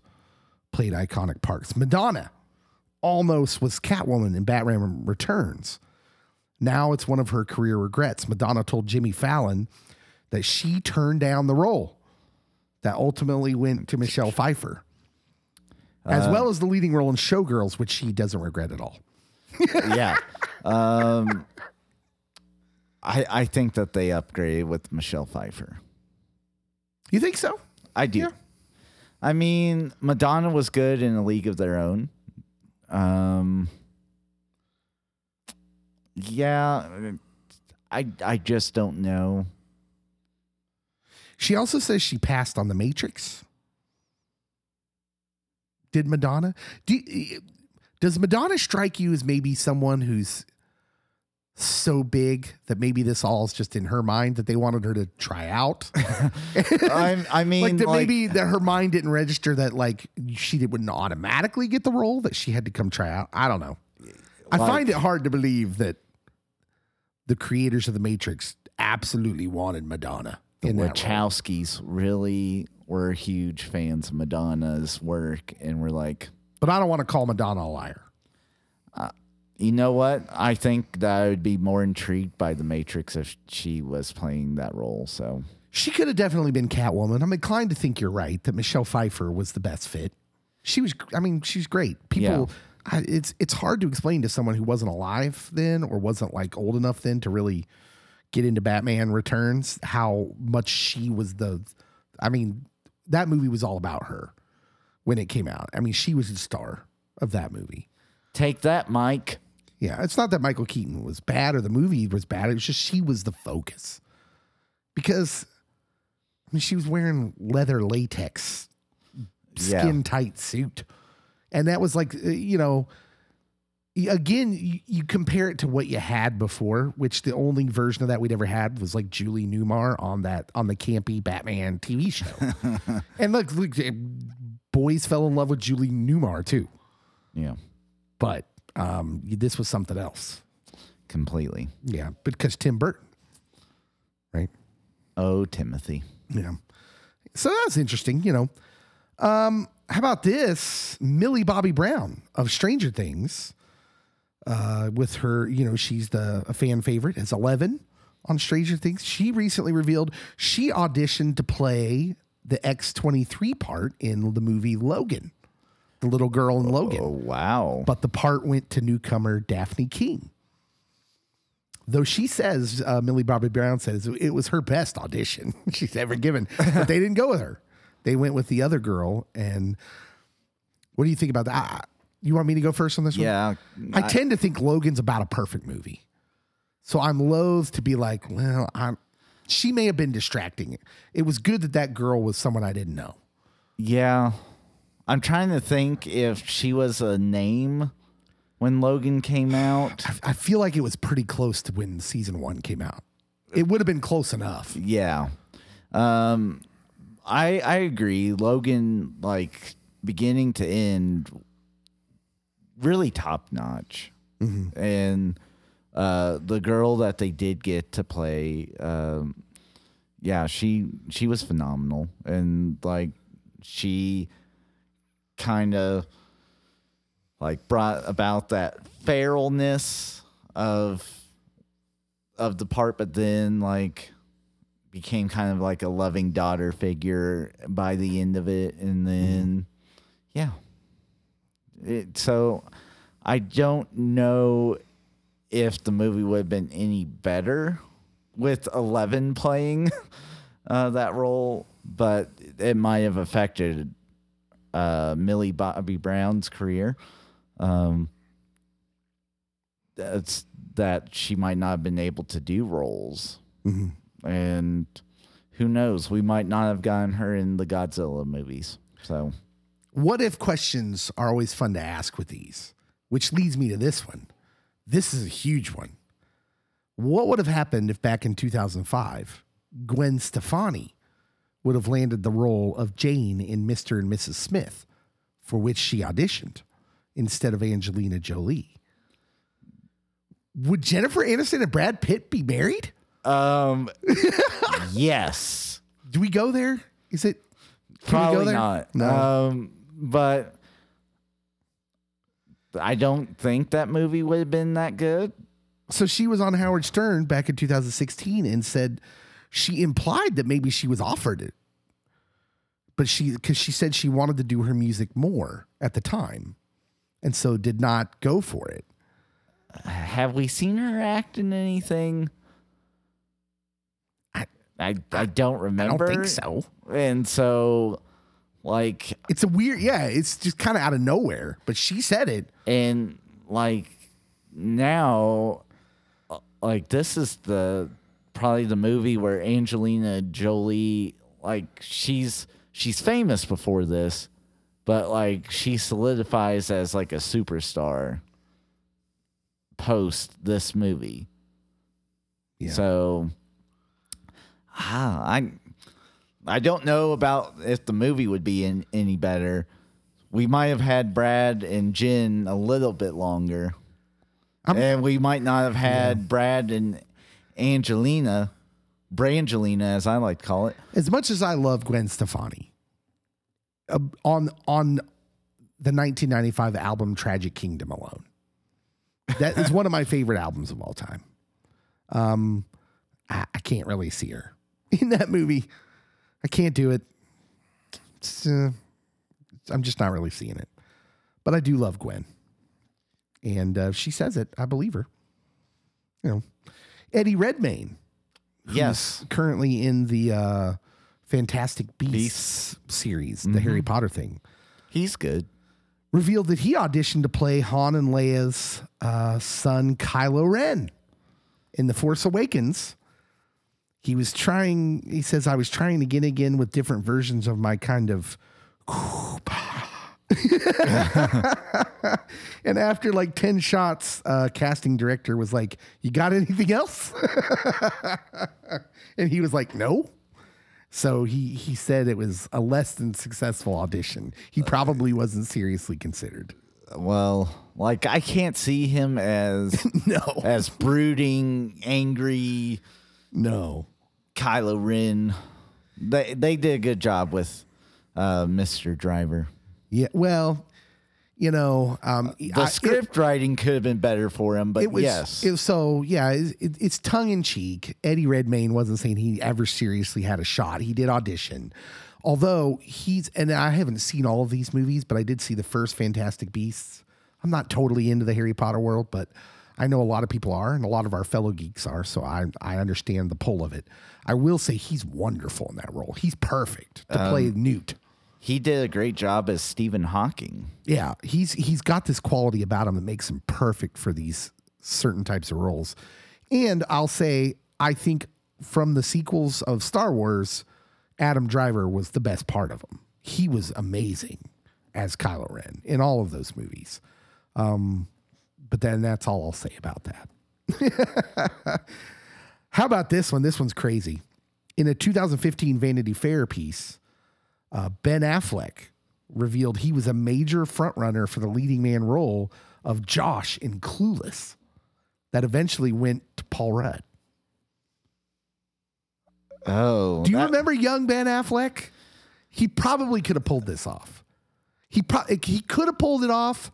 played iconic parts. Madonna almost was Catwoman in Batman Returns. Now it's one of her career regrets. Madonna told Jimmy Fallon that she turned down the role that ultimately went to Michelle Pfeiffer, as well as the leading role in Showgirls, which she doesn't regret at all. yeah. Um, I I think that they upgraded with Michelle Pfeiffer. You think so? I do. Yeah. I mean, Madonna was good in a league of their own. Um, yeah, I I just don't know. She also says she passed on The Matrix. Did Madonna? Do does Madonna strike you as maybe someone who's so big that maybe this all is just in her mind that they wanted her to try out? I I mean, like that like, maybe that her mind didn't register that like she did- wouldn't automatically get the role that she had to come try out. I don't know. I Like- find it hard to believe that the creators of the Matrix absolutely wanted Madonna the in that role. Wachowskis really were huge fans of Madonna's work, and were like, But I don't want to call Madonna a liar. Uh, you know what? I think that I would be more intrigued by the Matrix if she was playing that role. So She could have definitely been Catwoman. I'm inclined to think you're right that Michelle Pfeiffer was the best fit. She was. I mean, she's great. People. I, it's it's hard to explain to someone who wasn't alive then or wasn't like old enough then to really get into Batman Returns, how much she was the. I mean, that movie was all about her when it came out. I mean, she was the star of that movie. Take that, Mike. Yeah, it's not that Michael Keaton was bad or the movie was bad. It was just she was the focus. Because I mean, she was wearing leather latex, skin tight suit. And that was like, uh, you know, again, you, you compare it to what you had before, which the only version of that we'd ever had was like Julie Newmar on that on the campy Batman TV show. and look, look, eh, boys fell in love with Julie Newmar too. Yeah, But um, this was something else. completely. Yeah, because Tim Burton, right? Oh, Timothy. Yeah. So that's interesting, you know. Um, how about this? Millie Bobby Brown of Stranger Things, uh, with her, you know, she's the a fan favorite as Eleven on Stranger Things. She recently revealed she auditioned to play the X twenty three part in the movie Logan, the little girl in Logan Oh, wow. but the part went to newcomer Dafne Keen. Though she says, uh, Millie Bobby Brown says it was her best audition she's ever given, but they didn't go with her. They went with the other girl. And what do you think about that? Ah, You want me to go first on this one? Yeah, I, tend to think Logan's about a perfect movie. So I'm loath to be like, well, I'm. She may have been distracting. It was good that that girl was someone I didn't know. Yeah. I'm trying to think if she was a name when Logan came out. I, I feel like it was pretty close to when season one came out. It would have been close enough. Yeah. Um I I agree. Logan like beginning to end really top notch. And uh the girl that they did get to play um yeah, she she was phenomenal and like she kind of like brought about that feralness of of the part but then like became kind of like a loving daughter figure by the end of it. And then yeah. It, so i don't know if the movie would have been any better with 11 playing uh, that role but it might have affected uh, millie bobby brown's career. Um, that's that she might not have been able to do roles and who knows we might not have gotten her in the godzilla movies so What if questions are always fun to ask with these? Which leads me to this one. This is a huge one. What would have happened if back in 2005, Gwen Stefani would have landed the role of Jane in Mr. and Mrs. Smith, for which she auditioned instead of Angelina Jolie? Would Jennifer Aniston and Brad Pitt be married? Um yes Do we go there? Is it can we go probably there? not No. um but i don't think that movie would have been that good So she was on Howard Stern back in 2016 and said she implied that maybe she was offered it. But she, because she said she wanted to do her music more at the time and so did not go for it. have we seen her act in anything I- i don't remember. I don't think so. and so like It's a weird, yeah, it's just kind of out of nowhere. But she said it. and like now uh, like this is the probably the movie where Angelina Jolie like she's she's famous before this but like she solidifies as like a superstar post this movie Yeah. so ah, I I don't know about if the movie would be in, any better. We might have had Brad and Jen a little bit longer. and we might not have had Brad and Angelina, Brangelina, as I like to call it. As much as I love Gwen Stefani, uh, on on the 1995 album Tragic Kingdom alone, that is one of my favorite albums of all time. Um, I, I can't really see her in that movie. I can't do it. Uh, I'm just not really seeing it. But I do love Gwen, and uh, if she says it, I believe her. You know, Eddie Redmayne Yes. currently in the uh, Fantastic Beasts, series, the Harry Potter thing, He's good. revealed that he auditioned to play Han and Leia's uh, son, Kylo Ren, in The Force Awakens. He was trying, he says, I was trying to get again with different versions of my kind of. and after like 10 shots, uh, casting director was like, You got anything else? and he was like, No. So he he said it was a less than successful audition. He probably wasn't seriously considered. Well, like I can't see him as No. as brooding, angry No. Kylo Ren. They they did a good job with uh, Mr. Driver. Yeah. Well, you know, um, The I- script writing could have been better for him, but It was, yes, it so yeah, it, it- it's tongue in cheek. Eddie Redmayne wasn't saying he ever seriously had a shot. He did audition, although he's and I haven't seen all of these movies, but I did see the first Fantastic Beasts. I'm not totally into the Harry Potter world, but I know a lot of people are, and a lot of our fellow geeks are. So I I understand the pull of it. I will say he's wonderful in that role. He's perfect to play Um, Newt. he did a great job as Stephen Hawking. Yeah, he's he's got this quality about him that makes him perfect for these certain types of roles. And I'll say, I think from the sequels of Star Wars, Adam Driver was the best part of them. He was amazing as Kylo Ren in all of those movies. Um, but then that's all I'll say about that. How about this one? This one's crazy. In a 2015 Vanity Fair piece, uh, Ben Affleck revealed he was a major frontrunner for the leading man role of Josh in Clueless, that eventually went to Paul Rudd. Oh, Do you that- remember young Ben Affleck? He probably could have pulled this off. He pro- he could have pulled it off,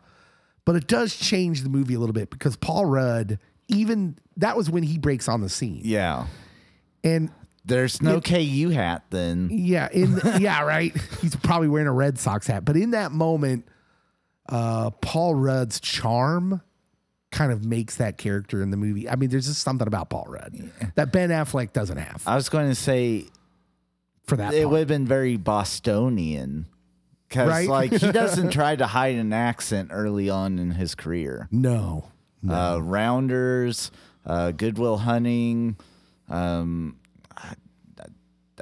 but it does change the movie a little bit because Paul Rudd, even that was when he breaks on the scene, Yeah, and there's no KU hat then. Yeah, in yeah, right. He's probably wearing a Red Sox hat, but in that moment, uh, Paul Rudd's charm kind of makes that character in the movie. I mean, there's just something about Paul Rudd that Ben Affleck doesn't have I was going to say for that. it part. would have been very Bostonian because Right? like he doesn't try to hide an accent early on in his career. no, Uh, Rounders, uh, Good Will Hunting. Um, I,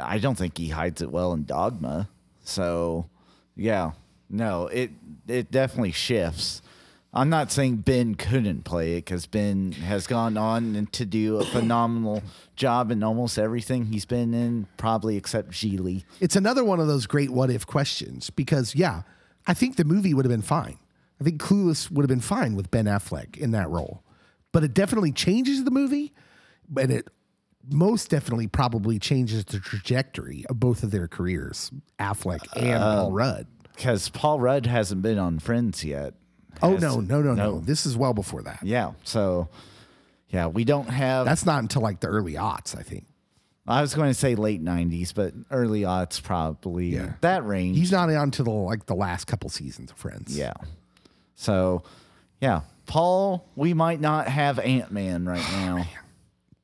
I don't think he hides it well in Dogma. So, yeah, no, it it definitely shifts. I'm not saying Ben couldn't play it because Ben has gone on and to do a phenomenal job in almost everything he's been in, probably except Gigli. it's another one of those great what if questions because yeah, I think the movie would have been fine. I think Clueless would have been fine with Ben Affleck in that role, but it definitely changes the movie, and it most definitely probably changes the trajectory of both of their careers, Affleck and uh, Paul Rudd. Uh, because Paul Rudd hasn't been on Friends yet. Oh has no, he? no, no, no! This is well before that. Yeah. So, yeah, we don't have. That's not until like the early aughts, I think. I was going to say late '90s, but early aughts probably Yeah. that range. He's not on to the like the last couple seasons of Friends. yeah. So, yeah, Paul, we might not have Ant oh, Man right now.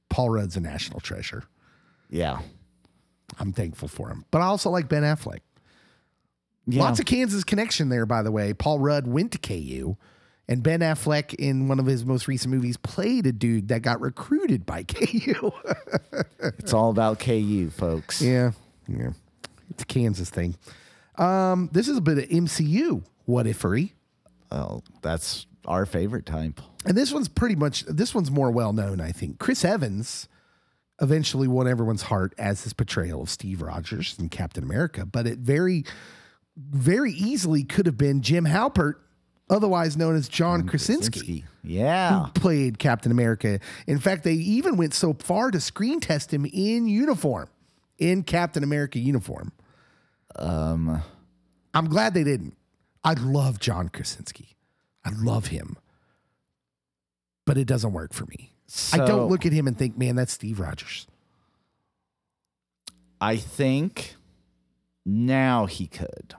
Paul Rudd's a national treasure. Yeah. I'm thankful for him, but I also like Ben Affleck. Yeah. Lots of Kansas connection there, by the way. Paul Rudd went to KU, and Ben Affleck, in one of his most recent movies, played a dude that got recruited by KU. it's all about KU, folks. yeah, yeah, it's a Kansas thing. Um, this is a bit of MCU what ifery, Well, that's our favorite type. and this one's pretty much this one's more well known, I think. Chris Evans eventually won everyone's heart as his portrayal of Steve Rogers in Captain America, but it very, very easily could have been Jim Halpert, otherwise known as John Krasinski. Yeah. played Captain America. In fact, they even went so far to screen test him in uniform, in Captain America uniform. Um, I'm glad they didn't. I love John Krasinski. I love him, but it doesn't work for me. I don't look at him and think, man, that's Steve Rogers. I think now he could.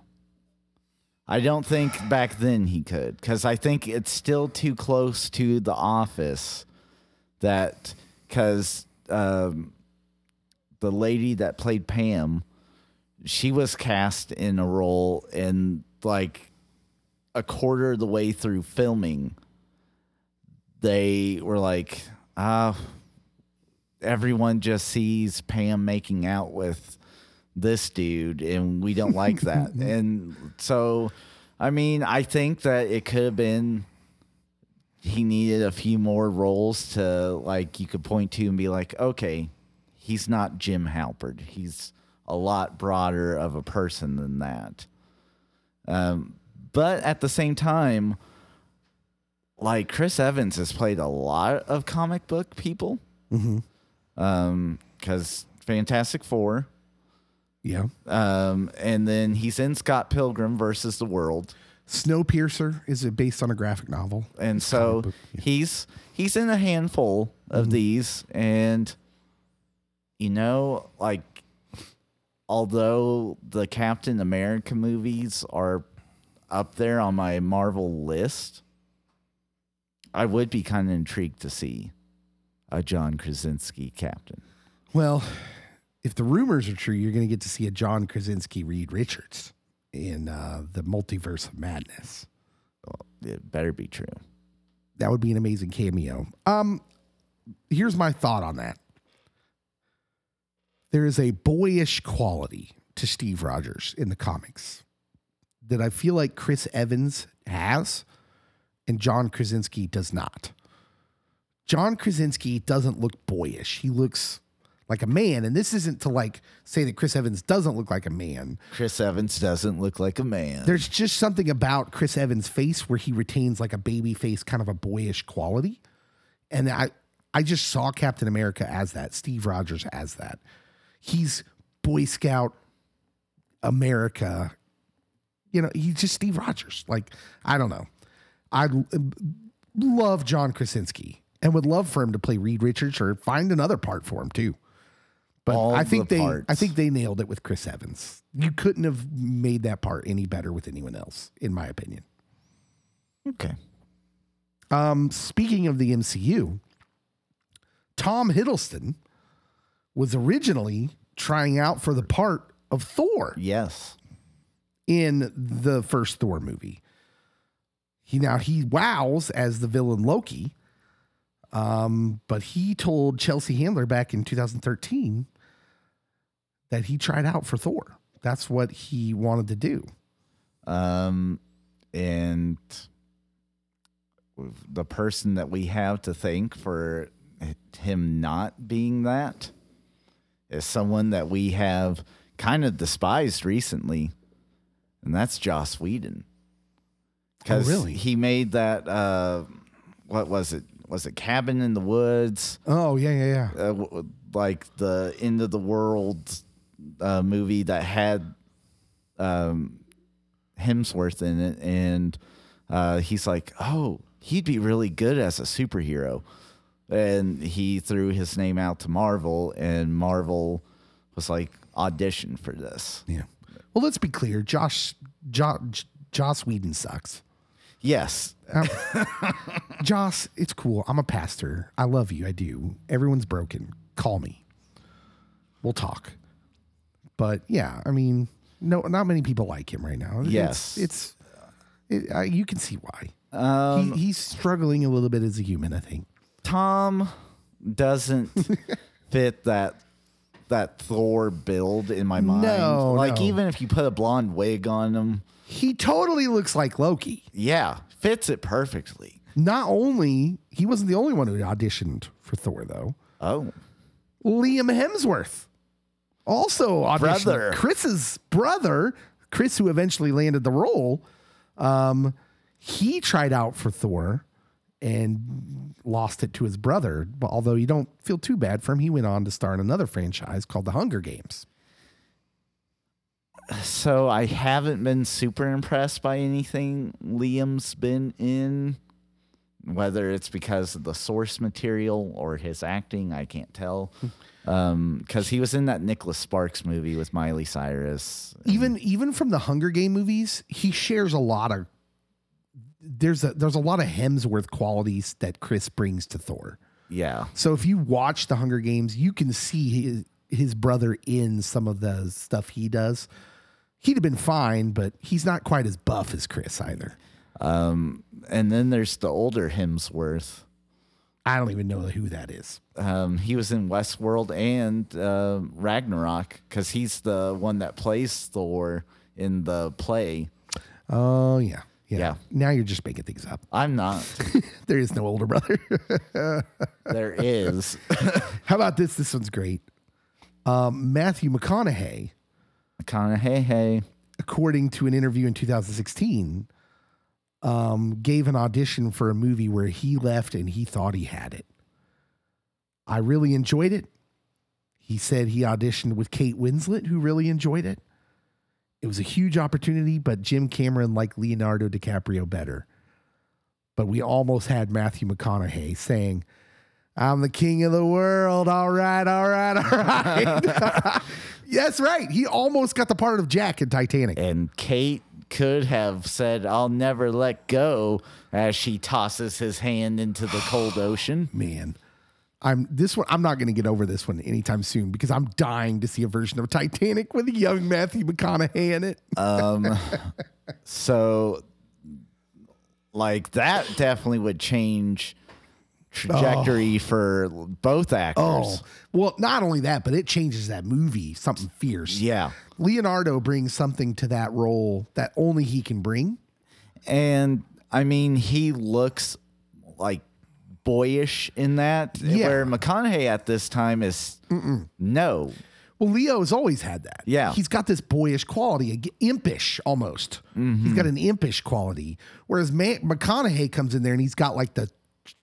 I don't think back then he could because I think it's still too close to the office that because um, the lady that played Pam, she was cast in a role and like a quarter of the way through filming, they were like, ah, everyone just sees Pam making out with this dude, and we don't like that. and so, I mean, I think that it could have been he needed a few more roles to like you could point to and be like, okay, he's not Jim Halpert. He's a lot broader of a person than that. Um, but at the same time, like Chris Evans has played a lot of comic book people. Mm-hmm. Um, because Fantastic Four. Yeah. Um, and then he's in Scott Pilgrim versus the World. Snowpiercer is it based on a graphic novel? and so book, yeah. he's he's in a handful of these and you know like although the captain america movies are up there on my marvel list i would be kind of intrigued to see a john krasinski captain Well, if the rumors are true, you're going to get to see a John Krasinski Reed Richards in uh, the Multiverse of Madness. it better be true That would be an amazing cameo. Um, here's my thought on that. There is a boyish quality to Steve Rogers in the comics that I feel like Chris Evans has and John Krasinski does not. John Krasinski doesn't look boyish. He looks like a man. And this isn't to like say that Chris Evans doesn't look like a man. chris evans doesn't look like a man There's just something about Chris Evans' face where he retains like a baby face, kind of a boyish quality. And I I just saw Captain America as that, Steve Rogers as that. He's Boy Scout America. You know, he's just Steve Rogers. Like, I don't know. I love John Krasinski and would love for him to play Reed Richards or find another part for him too. But I think the they parts. I think they nailed it with Chris Evans. You couldn't have made that part any better with anyone else, in my opinion. okay Um, speaking of the MCU, Tom Hiddleston was originally trying out for the part of Thor yes in the first Thor movie. He now he wows as the villain Loki. Um, but he told Chelsea Handler back in 2013 that he tried out for Thor. That's what he wanted to do. Um, and the person that we have to thank for him not being that is someone that we have kind of despised recently, and that's Joss Whedon. Because really? he made that, uh, what was it? Was it Cabin in the Woods? Oh yeah, yeah, yeah. uh, like the end of the world uh, movie that had um, Hemsworth in it, and uh, he's like, "Oh, he'd be really good as a superhero," and he threw his name out to Marvel, and Marvel was like, "Audition for this." Yeah. Well, let's be clear. Josh, Josh, Joss Whedon sucks. Yes, Joss, it's cool. I'm a pastor. I love you. I do. Everyone's broken. Call me. We'll talk. But yeah, I mean, no, not many people like him right now. It's- Yes. it's, it, uh, you can see why. um, he, he's struggling a little bit as a human. I think. Tom doesn't fit that that Thor build in my mind. No, like no. even if you put a blonde wig on him, He totally looks like Loki. yeah, fits it perfectly. Not only he wasn't the only one who auditioned for Thor, though. Oh, Liam Hemsworth also auditioned. Brother. Chris's brother, Chris, who eventually landed the role. Um, he tried out for Thor and lost it to his brother. But although you don't feel too bad for him, he went on to star in another franchise called The Hunger Games. so I haven't been super impressed by anything Liam's been in. Whether it's because of the source material or his acting, I can't tell. Because he was in that Nicholas Sparks movie with Miley Cyrus. Even even from the Hunger Game movies, he shares a lot of there's a there's a lot of Hemsworth qualities that Chris brings to Thor. Yeah. So if you watch the Hunger Games, you can see his his brother in some of the stuff he does, he'd have been fine, but he's not quite as buff as Chris either. Um, and then there's the older Hemsworth. I don't even know who that is. Um, he was in Westworld and uh, Ragnarok because he's the one that plays Thor in the play. Oh yeah. yeah. Yeah. Now you're just making things up. I'm not. There is no older brother. there is. How about this? This one's great. Um, Matthew McConaughey, kind of hey hey. according to an interview in 2016, um, gave an audition for a movie where he left and he thought he had it. I really enjoyed it. He said he auditioned with Kate Winslet, who really enjoyed it. It was a huge opportunity, but Jim Cameron liked Leonardo DiCaprio better. But we almost had Matthew McConaughey saying, I'm the king of the world. All right, all right, all right. yes, right. He almost got the part of Jack in Titanic. And Kate could have said, I'll never let go as she tosses his hand into the cold ocean. Man, I'm this one. I'm not going to get over this one anytime soon because I'm dying to see a version of Titanic with a young Matthew McConaughey in it. um, So, like, that definitely would change trajectory oh. for both actors. oh, well, not only that, but it changes that movie something fierce. Yeah. Leonardo brings something to that role that only he can bring. And I mean, he looks like boyish in that, Yeah. where McConaughey at this time is no. Well, Leo's always had that. Yeah. He's got this boyish quality, impish almost. He's mm-hmm. got an impish quality. Whereas Ma- McConaughey comes in there and he's got like the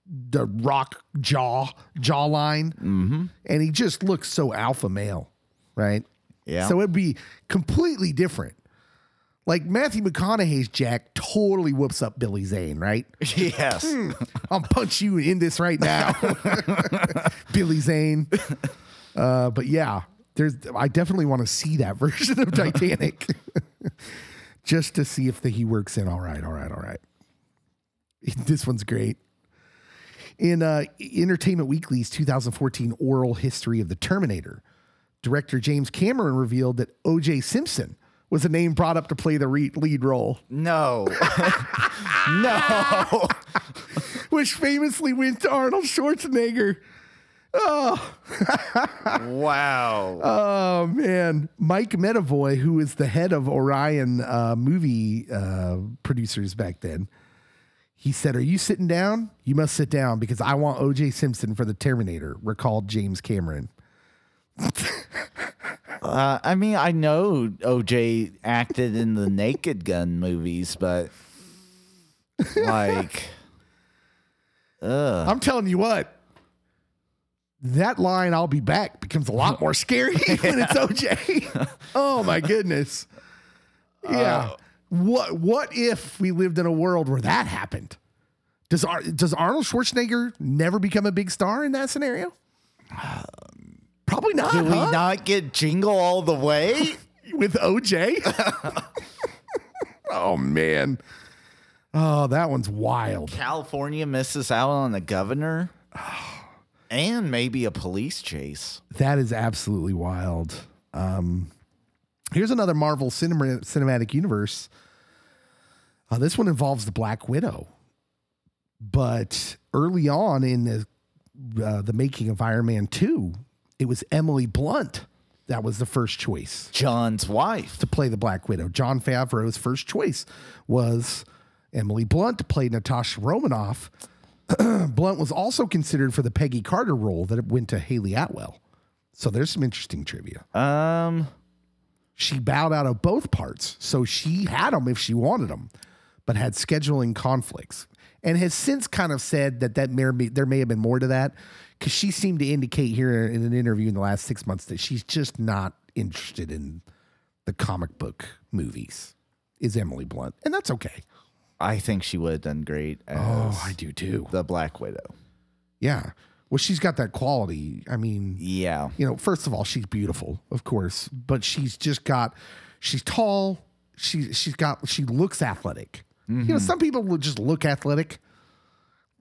the rock jaw jawline, mm-hmm. and he just looks so alpha male, right? Yeah. So it'd be completely different. Like Matthew McConaughey's Jack totally whoops up Billy Zane, right? Yes. I'll punch you in this right now, Billy Zane. Uh, but yeah, there's. I definitely want to see that version of Titanic, just to see if the, he works in. All right, all right, all right. This one's great. In uh, Entertainment Weekly's 2014 oral history of the Terminator, director James Cameron revealed that O.J. Simpson was a name brought up to play the re- lead role. No. no. which famously went to Arnold Schwarzenegger. Oh. Wow. Oh man, Mike Medavoy, who was the head of Orion uh, movie uh, producers back then, he said, "Are you sitting down? You must sit down because I want O.J. Simpson for the Terminator." Recalled James Cameron. Uh, I mean, I know OJ acted in the Naked Gun movies, but like, I'm telling you what. That line, I'll be back, becomes a lot more scary when it's OJ. oh my goodness. Yeah. What what if we lived in a world where that happened? Does Ar- does Arnold Schwarzenegger never become a big star in that scenario? Probably not. do we huh? not get Jingle all the way? with OJ? oh man. Oh, that one's wild. California misses out on the governor and maybe a police chase. That is absolutely wild. Um, here's another Marvel cinema, cinematic universe. Uh, this one involves the Black Widow, but early on in the uh, the making of Iron Man Two, it was Emily Blunt that was the first choice John's wife. to play the Black Widow. Jon Favreau's first choice was Emily Blunt to play Natasha Romanoff. Blunt was also considered for the Peggy Carter role that went to Hayley Atwell. So there's some interesting trivia. Um, She bowed out of both parts, so she had them if she wanted them, but had scheduling conflicts, and has since kind of said that that may be, there may have been more to that because she seemed to indicate here in an interview in the last six months that she's just not interested in the comic book movies. Is Emily Blunt, and that's okay. I think she would have done great oh, as Oh, I do too. the Black Widow. Yeah. Well, she's got that quality. I mean, Yeah. you know, first of all, she's beautiful, of course, but she's just got, she's tall. She she's got she looks athletic. You know, some people will just look athletic.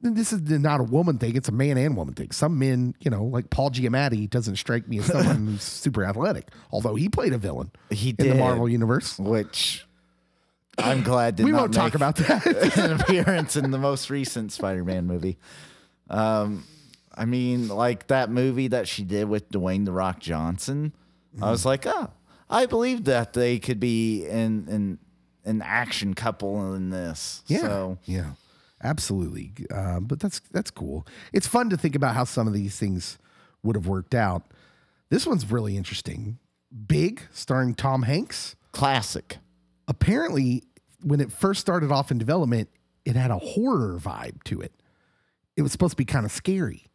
And this is not a woman thing; it's a man and woman thing. Some men, you know, like Paul Giamatti, doesn't strike me as someone who's super athletic, although he played a villain He in did the Marvel universe. which I'm glad did We won't talk about that. an appearance in the most recent Spider-Man movie. Um, I mean, like that movie that she did with Dwayne the Rock Johnson. I was like, oh, I believe that they could be in in an action couple in this. Yeah, So yeah, absolutely. Um, but that's that's cool. It's fun to think about how some of these things would have worked out. This one's really interesting. Big, starring Tom Hanks. classic. Apparently, when it first started off in development, it had a horror vibe to it. It was supposed to be kind of scary.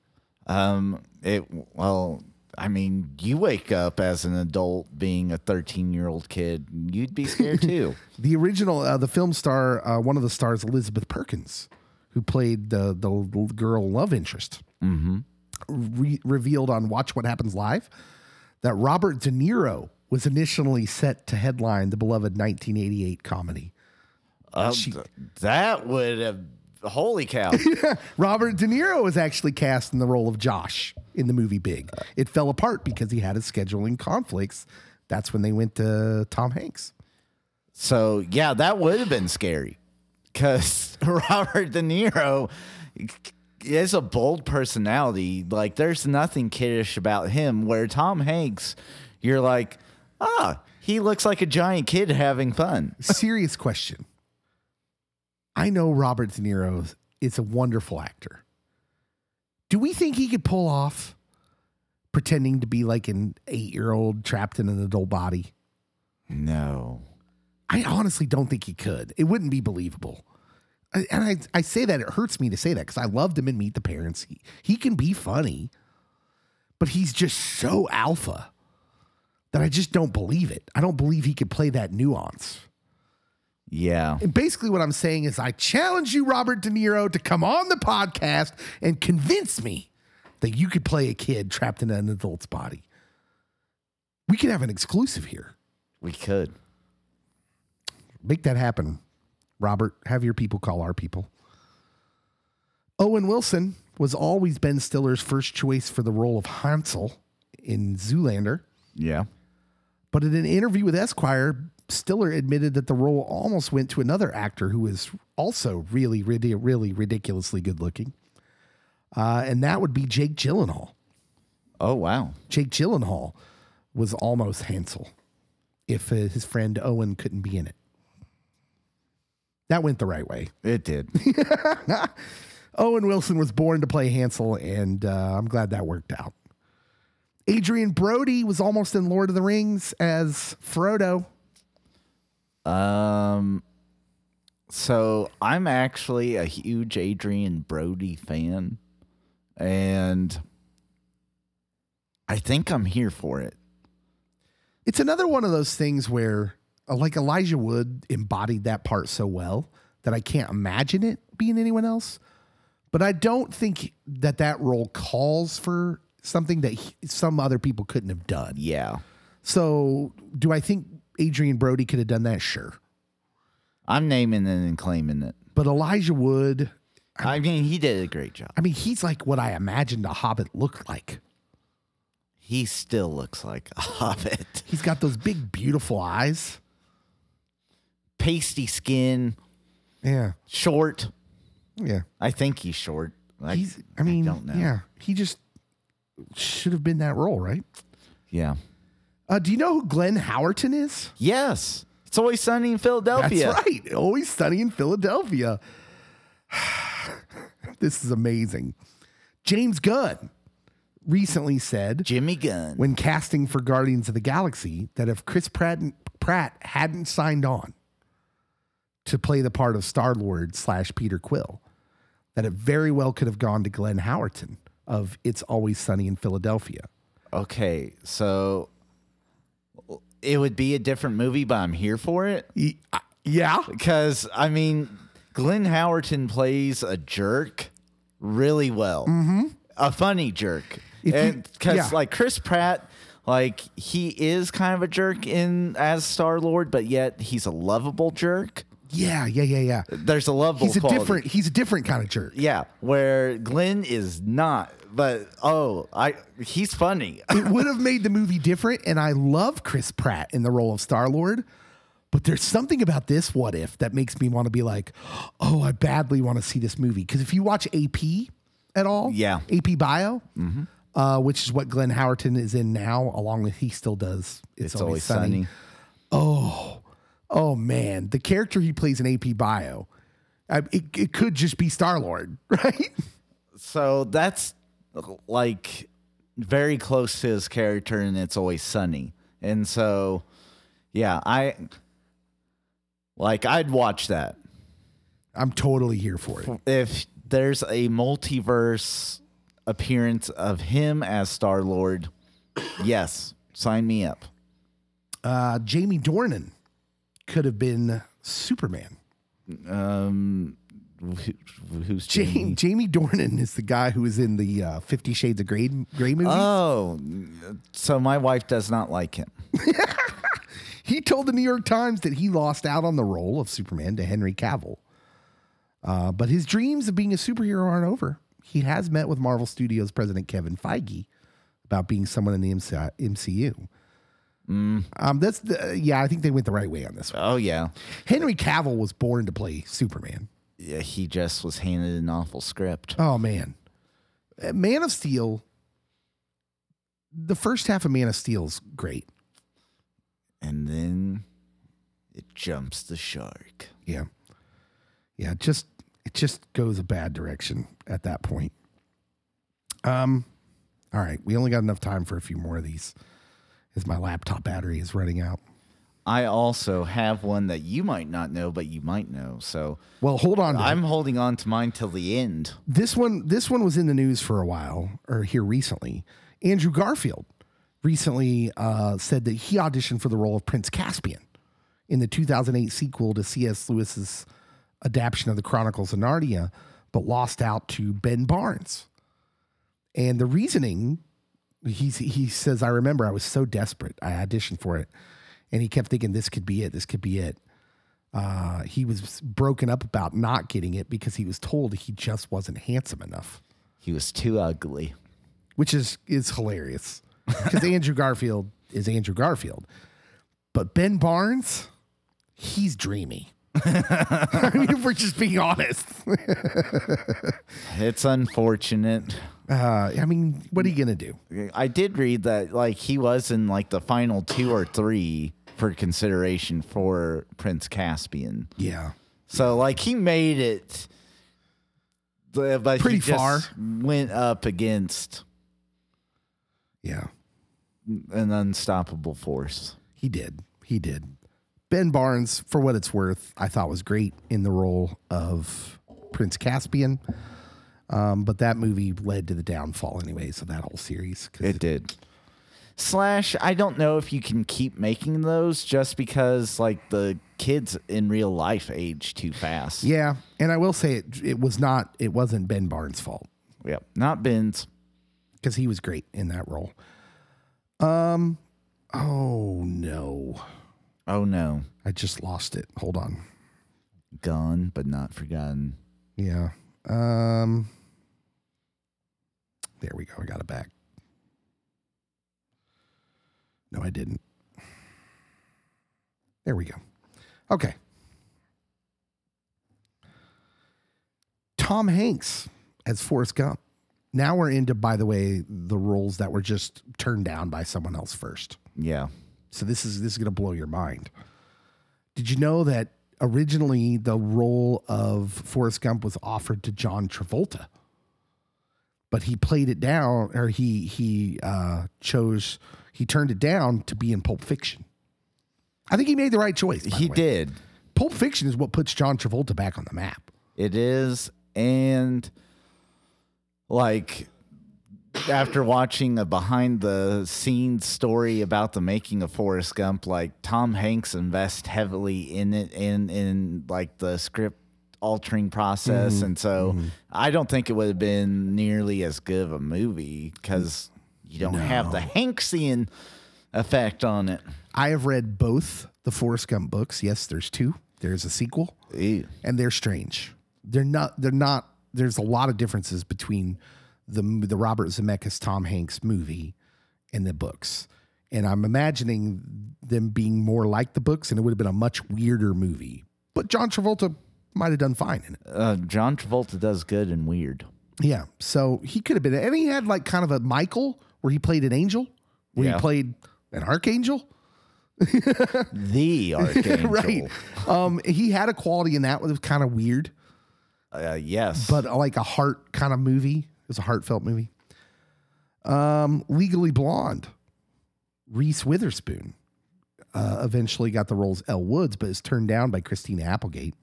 Um, it well, I mean, you wake up as an adult being a 13 year old kid, you'd be scared too. The original, uh, the film star, uh, one of the stars, Elizabeth Perkins, who played the the girl love interest, re- revealed on Watch What Happens Live that Robert De Niro was initially set to headline the beloved 1988 comedy. Um, th- that would have. Holy cow! Robert De Niro was actually cast in the role of Josh in the movie Big. It fell apart because he had his scheduling conflicts. That's when they went to Tom Hanks. So yeah, that would have been scary because Robert De Niro is a bold personality. Like there's nothing kiddish about him. Where Tom Hanks, you're like, ah, he looks like a giant kid having fun. Serious question. I know Robert De Niro is a wonderful actor. Do we think he could pull off pretending to be like an eight year old trapped in an adult body? No. I honestly don't think he could. It wouldn't be believable. I- And I, I say that, it hurts me to say that because I loved him in Meet the Parents. He, he can be funny, but he's just so alpha that I just don't believe it. I don't believe he could play that nuance. Yeah. And basically, what I'm saying is, I challenge you, Robert De Niro, to come on the podcast and convince me that you could play a kid trapped in an adult's body. We could have an exclusive here. We could. Make that happen, Robert. Have your people call our people. Owen Wilson was always Ben Stiller's first choice for the role of Hansel in Zoolander. Yeah. But in an interview with Esquire, Stiller admitted that the role almost went to another actor who is also really, really, really ridiculously good looking. Uh, and that would be Jake Gyllenhaal. Oh wow. Jake Gyllenhaal was almost Hansel if uh, his friend Owen couldn't be in it. That went the right way. It did. Owen Wilson was born to play Hansel, and uh, I'm glad that worked out. Adrien Brody was almost in Lord of the Rings as Frodo. Um, so I'm actually a huge Adrien Brody fan, and I think I'm here for it. It's another one of those things where, uh, like Elijah Wood embodied that part so well that I can't imagine it being anyone else. But I don't think that that role calls for something that he, some other people couldn't have done. Yeah, So, do I think Adrien Brody could have done that? Sure. I'm naming it and claiming it. But Elijah Wood, I mean, he did a great job. I mean, he's like what I imagined a hobbit looked like. He still looks like a hobbit. He's got those big, beautiful eyes. Pasty skin, Yeah. short. Yeah. I think he's short. Like, He's, I mean, don't know. yeah. He just should have been that role, right? Yeah. Uh, do you know who Glenn Howerton is? Yes. It's always sunny in Philadelphia. That's right. Always sunny in Philadelphia. this is amazing. James Gunn recently said Jimmy Gunn. when casting for Guardians of the Galaxy that if Chris Pratt, Pratt hadn't signed on to play the part of Star Lord slash Peter Quill, that it very well could have gone to Glenn Howerton of It's Always Sunny in Philadelphia. Okay, so it would be a different movie, but I'm here for it uh, Yeah. because I mean, Glenn Howerton plays a jerk really well, mm-hmm. a funny jerk, and because yeah. like Chris Pratt. Like he is kind of a jerk in as Star Lord, but yet he's a lovable jerk. Yeah, yeah, yeah, yeah. There's a level. He's a quality. different. He's a different kind of jerk. Yeah, where Glenn is not. But oh, I he's funny. it would have made the movie different. And I love Chris Pratt in the role of Star Lord. But there's something about this what if that makes me want to be like, oh, I badly want to see this movie. Because if you watch AP at all, Yeah. AP Bio, uh, which is what Glenn Howerton is in now, along with he still does. It's, It's always sunny. Oh oh man, the character he plays in AP Bio, I, it, it could just be Star Lord, right? So that's like very close to his character, and it's always sunny. And so, yeah, I like I'd watch that I'm totally here for it. if there's a multiverse appearance of him as Star Lord. Yes, sign me up. Uh, Jamie Dornan could have been Superman. Um, who's Jamie, Jamie? Jamie Dornan is the guy who is in the uh, Fifty Shades of Grey, Grey movie. Oh, so my wife does not like him. he told the New York Times that he lost out on the role of Superman to Henry Cavill. Uh, but his dreams of being a superhero aren't over. He has met with Marvel Studios president Kevin Feige about being someone in the MC- MCU. Um, that's the, yeah, I think they went the right way on this one. Oh yeah, Henry Cavill was born to play Superman. Yeah. He just was handed an awful script. Oh man, Uh, Man of Steel. The first half of Man of Steel is great. and then it jumps the shark. Yeah, yeah. Just it just goes a bad direction at that point. Um, all right, we only got enough time for a few more of these, as my laptop battery is running out. I also have one that you might not know, but you might know. So Well, hold on. I'm holding on to mine till the end. this one this one was in the news for a while or here recently andrew garfield recently uh, said that he auditioned for the role of prince caspian in the 2008 sequel to cs lewis's adaptation of the chronicles of narnia but lost out to ben barnes and the reasoning he's, he says i remember i was so desperate i auditioned for it and he kept thinking this could be it this could be it uh, he was broken up about not getting it because he was told he just wasn't handsome enough, He was too ugly. which is is hilarious because Andrew Garfield is Andrew Garfield, but Ben Barnes, he's dreamy. I mean, if we're just being honest, It's unfortunate. uh, I mean, what are you gonna do? I did read that like he was in like the final two or three for consideration for Prince Caspian. Yeah, So like he made it, but Pretty just far. Went up against yeah, an unstoppable force. he did. He did. Ben Barnes, for what it's worth, I thought was great in the role of Prince Caspian. Um, but that movie led to the downfall, anyways, of that whole series. 'cause It did. Slash, I don't know if you can keep making those just because like the kids in real life age too fast. Yeah, and I will say it. It was not. It wasn't Ben Barnes' fault Yep. Not Ben's. because he was great in that role. Um. Oh no, Oh no. I just lost it. Hold on. Gone but not forgotten. Yeah. Um. There we go. I got it back. No, I didn't. There we go. Okay. Tom Hanks as Forrest Gump. Now we're into, by the way, the roles that were just turned down by someone else first. Yeah. So this is this is going to blow your mind. Did you know that originally the role of Forrest Gump was offered to John Travolta, but he played it down, or he he uh, chose he turned it down to be in Pulp Fiction. I think he made the right choice. He did. Pulp Fiction is what puts John Travolta back on the map. It is. And like after watching a behind the scenes story about the making of Forrest Gump, like Tom Hanks invests heavily in it and in like the script altering process. Mm-hmm. And so mm-hmm. I don't think it would have been nearly as good of a movie because you don't have the Hanksian effect on it. I have read both the Forrest Gump books. Yes, there's two. there's a sequel, Ew. and they're strange. They're not. They're not. There's a lot of differences between the the Robert Zemeckis Tom Hanks movie and the books, and I'm imagining them being more like the books, and it would have been a much weirder movie. But John Travolta might have done fine in it. Uh, John Travolta does good and weird. Yeah, so he could have been, and he had like kind of a Michael where he played an angel, where Yeah. he played an archangel. The Archangel. right. Um, he had a quality in that that was kind of weird, Uh, yes. but uh, like a heart kind of movie. It was a heartfelt movie. Um, Legally Blonde. Reese Witherspoon uh, eventually got the role as Elle Woods, but is turned down by Christina Applegate.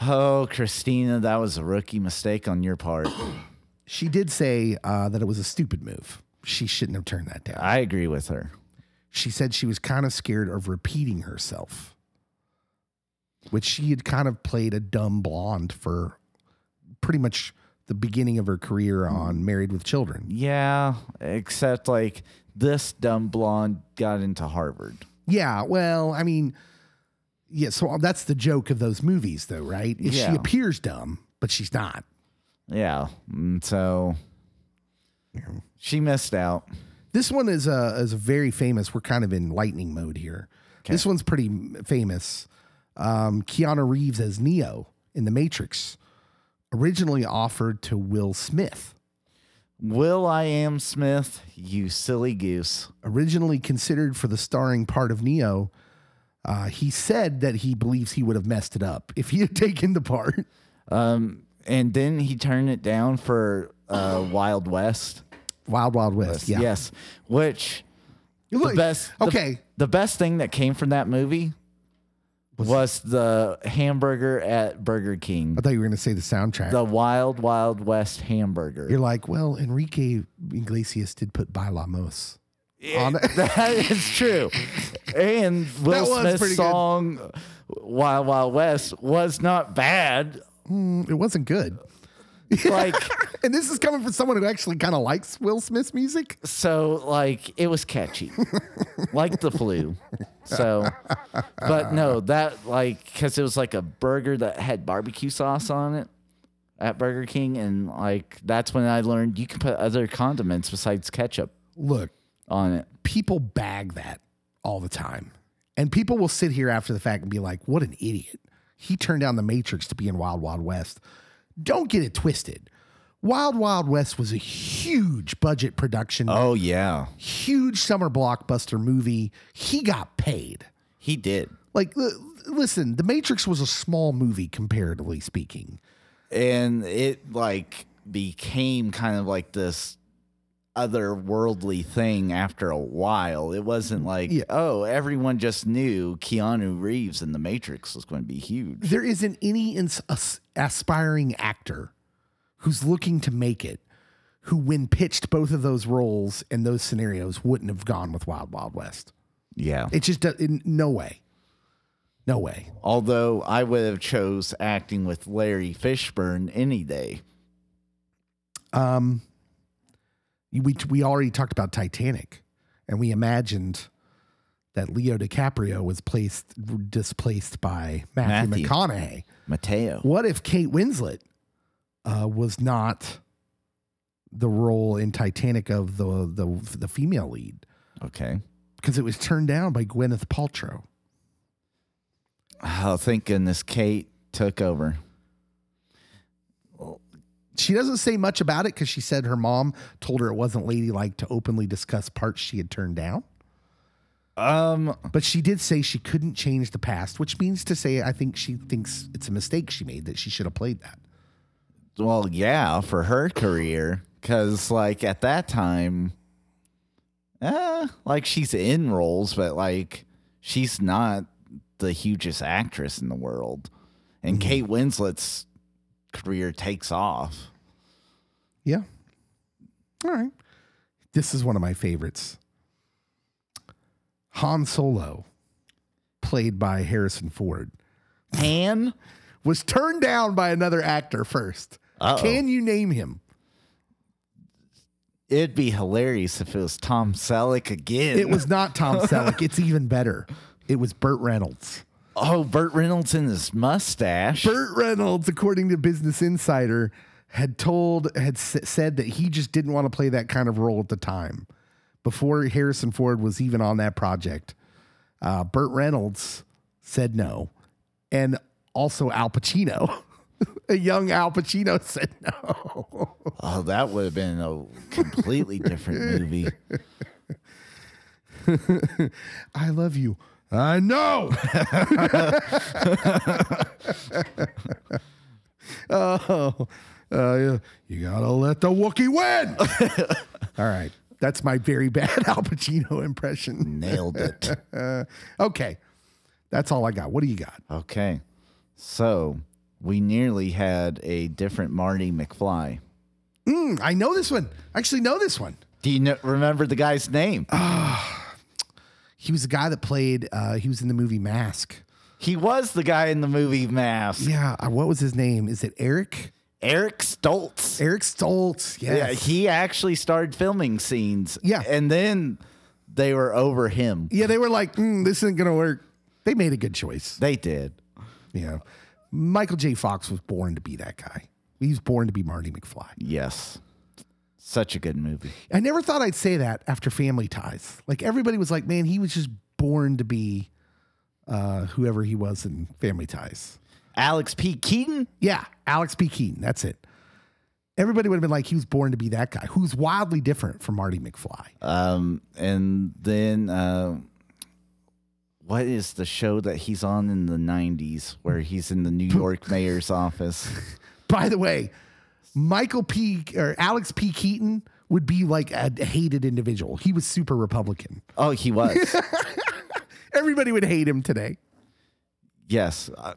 oh, Christina, that was a rookie mistake on your part. She did say uh, that it was a stupid move. She shouldn't have turned that down. I agree with her. she said she was kind of scared of repeating herself, which she had kind of played a dumb blonde for pretty much the beginning of her career on Married with Children. Yeah, except like this dumb blonde got into Harvard. Yeah, well, I mean, yeah, so that's the joke of those movies, though, right? Is She appears dumb, but she's not. Yeah. And so she missed out. This one is a is a very famous. We're kind of in lightning mode here. This one's pretty famous. Um, Keanu Reeves as Neo in The Matrix, originally offered to Will Smith. Will I am Smith, you silly goose. Originally considered for the starring part of Neo, uh, he said that he believes he would have messed it up if he had taken the part. Um, and then he turned it down for uh, Wild West. Wild Wild West. Yeah. Yes, which Look, the best. the- okay. the best thing that came from that movie was the hamburger at Burger King, I thought you were going to say the soundtrack. the Wild Wild West hamburger. You're like, well, Enrique Iglesias did put Bailamos. on it. that is true. And Will was Smith's good. song Wild Wild West was not bad. Hmm, it wasn't good. Like And this is coming from someone who actually kind of likes Will Smith's music. so like it was catchy. like the flu. So but no, that like cuz it was like a burger that had barbecue sauce on it at Burger King and like that's when I learned you can put other condiments besides ketchup Look, on it. people bag that all the time. And people will sit here after the fact and be like, what an idiot. He turned down the Matrix to be in Wild Wild West. Don't get it twisted. Wild Wild West was a huge budget production, Oh yeah. huge summer blockbuster movie. He got paid. He did. Like, l- listen, The Matrix was a small movie, comparatively speaking. and it like became kind of like this otherworldly thing after a while. It wasn't like, Yeah. oh, everyone just knew Keanu Reeves in The Matrix was going to be huge. There isn't any ins- as- aspiring actor who's looking to make it who, when pitched both of those roles and those scenarios, wouldn't have gone with Wild Wild West. Yeah. It just in no way, no way. Although I would have chose acting with Larry Fishburne any day. Um, we we already talked about Titanic, and we imagined that Leo DiCaprio was placed displaced by Matthew, Matthew. McConaughey. Mateo. What if Kate Winslet uh, was not the role in Titanic of the the the female lead Okay. because it was turned down by Gwyneth Paltrow? Oh, thank goodness Kate took over. She doesn't say much about it because she said her mom told her it wasn't ladylike to openly discuss parts she had turned down. Um, But she did say she couldn't change the past, which means to say I think she thinks it's a mistake she made that she should have played that. well, yeah, for her career, because like at that time, eh, like she's in roles, but like she's not the hugest actress in the world, and Kate Winslet's career takes off. Yeah. All right. This is one of my favorites. Han Solo, played by Harrison Ford, Han, was turned down by another actor 1st Uh-oh. Can you name him? it'd be hilarious if it was Tom Selleck again. It was not Tom Selleck. It's even better. It was Burt Reynolds. Oh, Burt Reynolds and his mustache. Burt Reynolds, according to Business Insider, had told had s- said that he just didn't want to play that kind of role at the time. Before Harrison Ford was even on that project, uh, Burt Reynolds said no, and also Al Pacino, a young Al Pacino said no. Oh, that would have been a completely different movie. I love you. I know. oh, uh, yeah. you gotta let the Wookiee win. All right, that's my very bad Al Pacino impression. Nailed it. Okay, that's all I got. What do you got? Okay. So we nearly had a different Marty McFly. Hmm, I know this one. I actually know this one. Do you know, remember the guy's name? He was the guy that played. Uh, he was in the movie Mask. he was the guy in the movie Mask. Yeah, uh, what was his name? Is it Eric? Eric Stoltz. Eric Stoltz. Yes. Yeah, he actually started filming scenes. Yeah. And then they were over him. yeah, they were like, mm, this isn't gonna work. They made a good choice. They did. Yeah. Michael J. Fox was born to be that guy. He was born to be Marty McFly. Yes. Such a good movie. I never thought I'd say that after Family Ties. Like everybody was like, man, he was just born to be uh, whoever he was in Family Ties. Alex P. Keaton? Yeah, Alex P. Keaton. That's it. Everybody would have been like, he was born to be that guy, who's wildly different from Marty McFly. Um, and then uh, what is the show that he's on in the 90s where he's in the New York mayor's office? By the way, Michael P. or Alex P. Keaton would be like a hated individual. He was super Republican. Oh, he was. Everybody would hate him today. yes. Uh,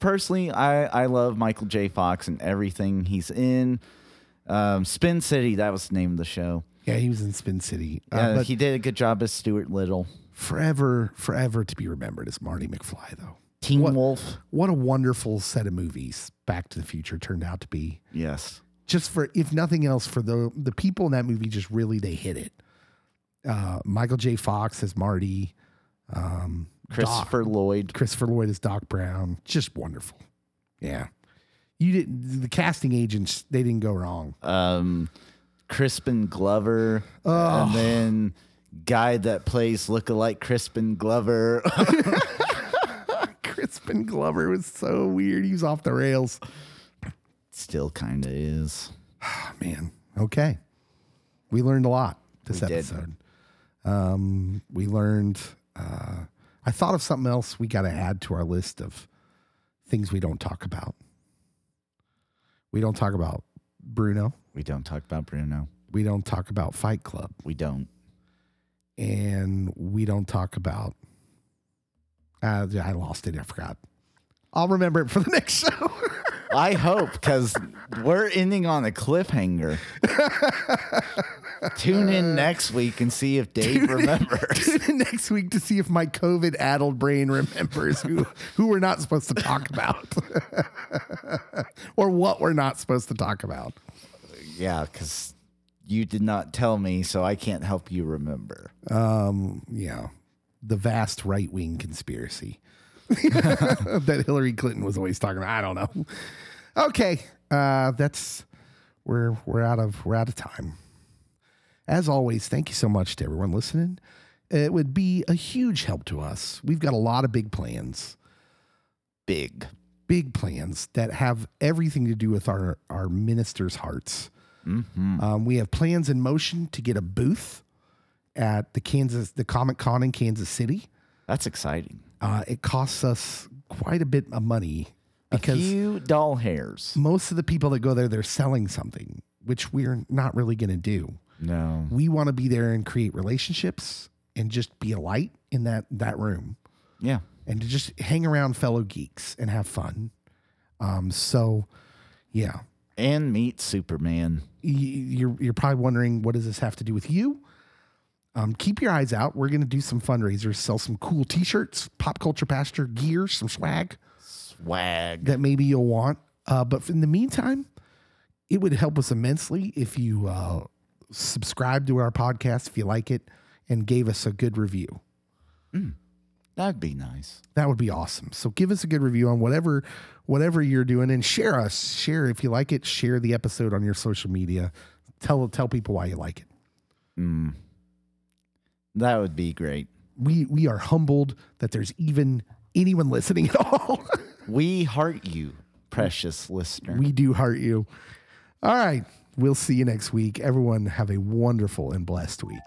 personally, I, I love Michael J. Fox and everything he's in. Um, Spin City, that was the name of the show. Yeah, he was in Spin City. Uh, but he did a good job as Stuart Little. forever, forever to be remembered as Marty McFly, though. Teen What- Wolf. What a wonderful set of movies Back to the Future turned out to be. Yes. Just for, if nothing else, for the the people in that movie, just really they hit it. Uh, Michael J. Fox as Marty, um, Christopher Lloyd. Christopher Lloyd as Doc Brown, just wonderful. Yeah, you didn't. The casting agents they didn't go wrong. um, Crispin Glover, and then guy that plays lookalike Crispin Glover. Crispin Glover was so weird. He was off the rails. Still kind of is. Man. Okay. We learned a lot this We episode. Um, we learned, uh, I thought of something else we got to add to our list of things we don't talk about. We don't talk about Bruno. We don't talk about Bruno. We don't talk about Fight Club. We don't. And we don't talk about, uh, I lost it. I forgot. I'll remember it for the next show. I hope because we're ending on a cliffhanger. Tune in next week and see if Dave remembers. Tune in next week to see if my COVID addled brain remembers who, who we're not supposed to talk about or what we're not supposed to talk about. yeah, because you did not tell me, so I can't help you remember. Um, yeah, the vast right wing conspiracy that Hillary Clinton was always talking about. I don't know. Okay, uh, that's we're we're out of we're out of time. As always, thank you so much to everyone listening. It would be a huge help to us. We've got a lot of big plans. Big. big plans that have everything to do with our our ministers' hearts. Um, we have plans in motion to get a booth at the Kansas the Comic Con in Kansas City. That's exciting. Uh, it costs us quite a bit of money A because few doll hairs. most of the people that go there they're selling something, which we're not really going to do. No. We want to be there and create relationships and just be a light in that that room. Yeah. and to just hang around fellow geeks and have fun. Um, so yeah, And meet Superman. You're you're probably wondering what does this have to do with you? Um, keep your eyes out. We're going to do some fundraisers, sell some cool T-shirts, pop culture pastor gear, some swag Swag. that maybe you'll want. Uh, but in the meantime, it would help us immensely if you uh, subscribe to our podcast if you like it and gave us a good review. That'd be nice. That would be awesome. So give us a good review on whatever whatever you're doing and share us. Share if you like it, share the episode on your social media. Tell tell people why you like it. That would be great. We we are humbled that there's even anyone listening at all. We heart you, precious listener. we do heart you. All right. We'll see you next week. Everyone have a wonderful and blessed week.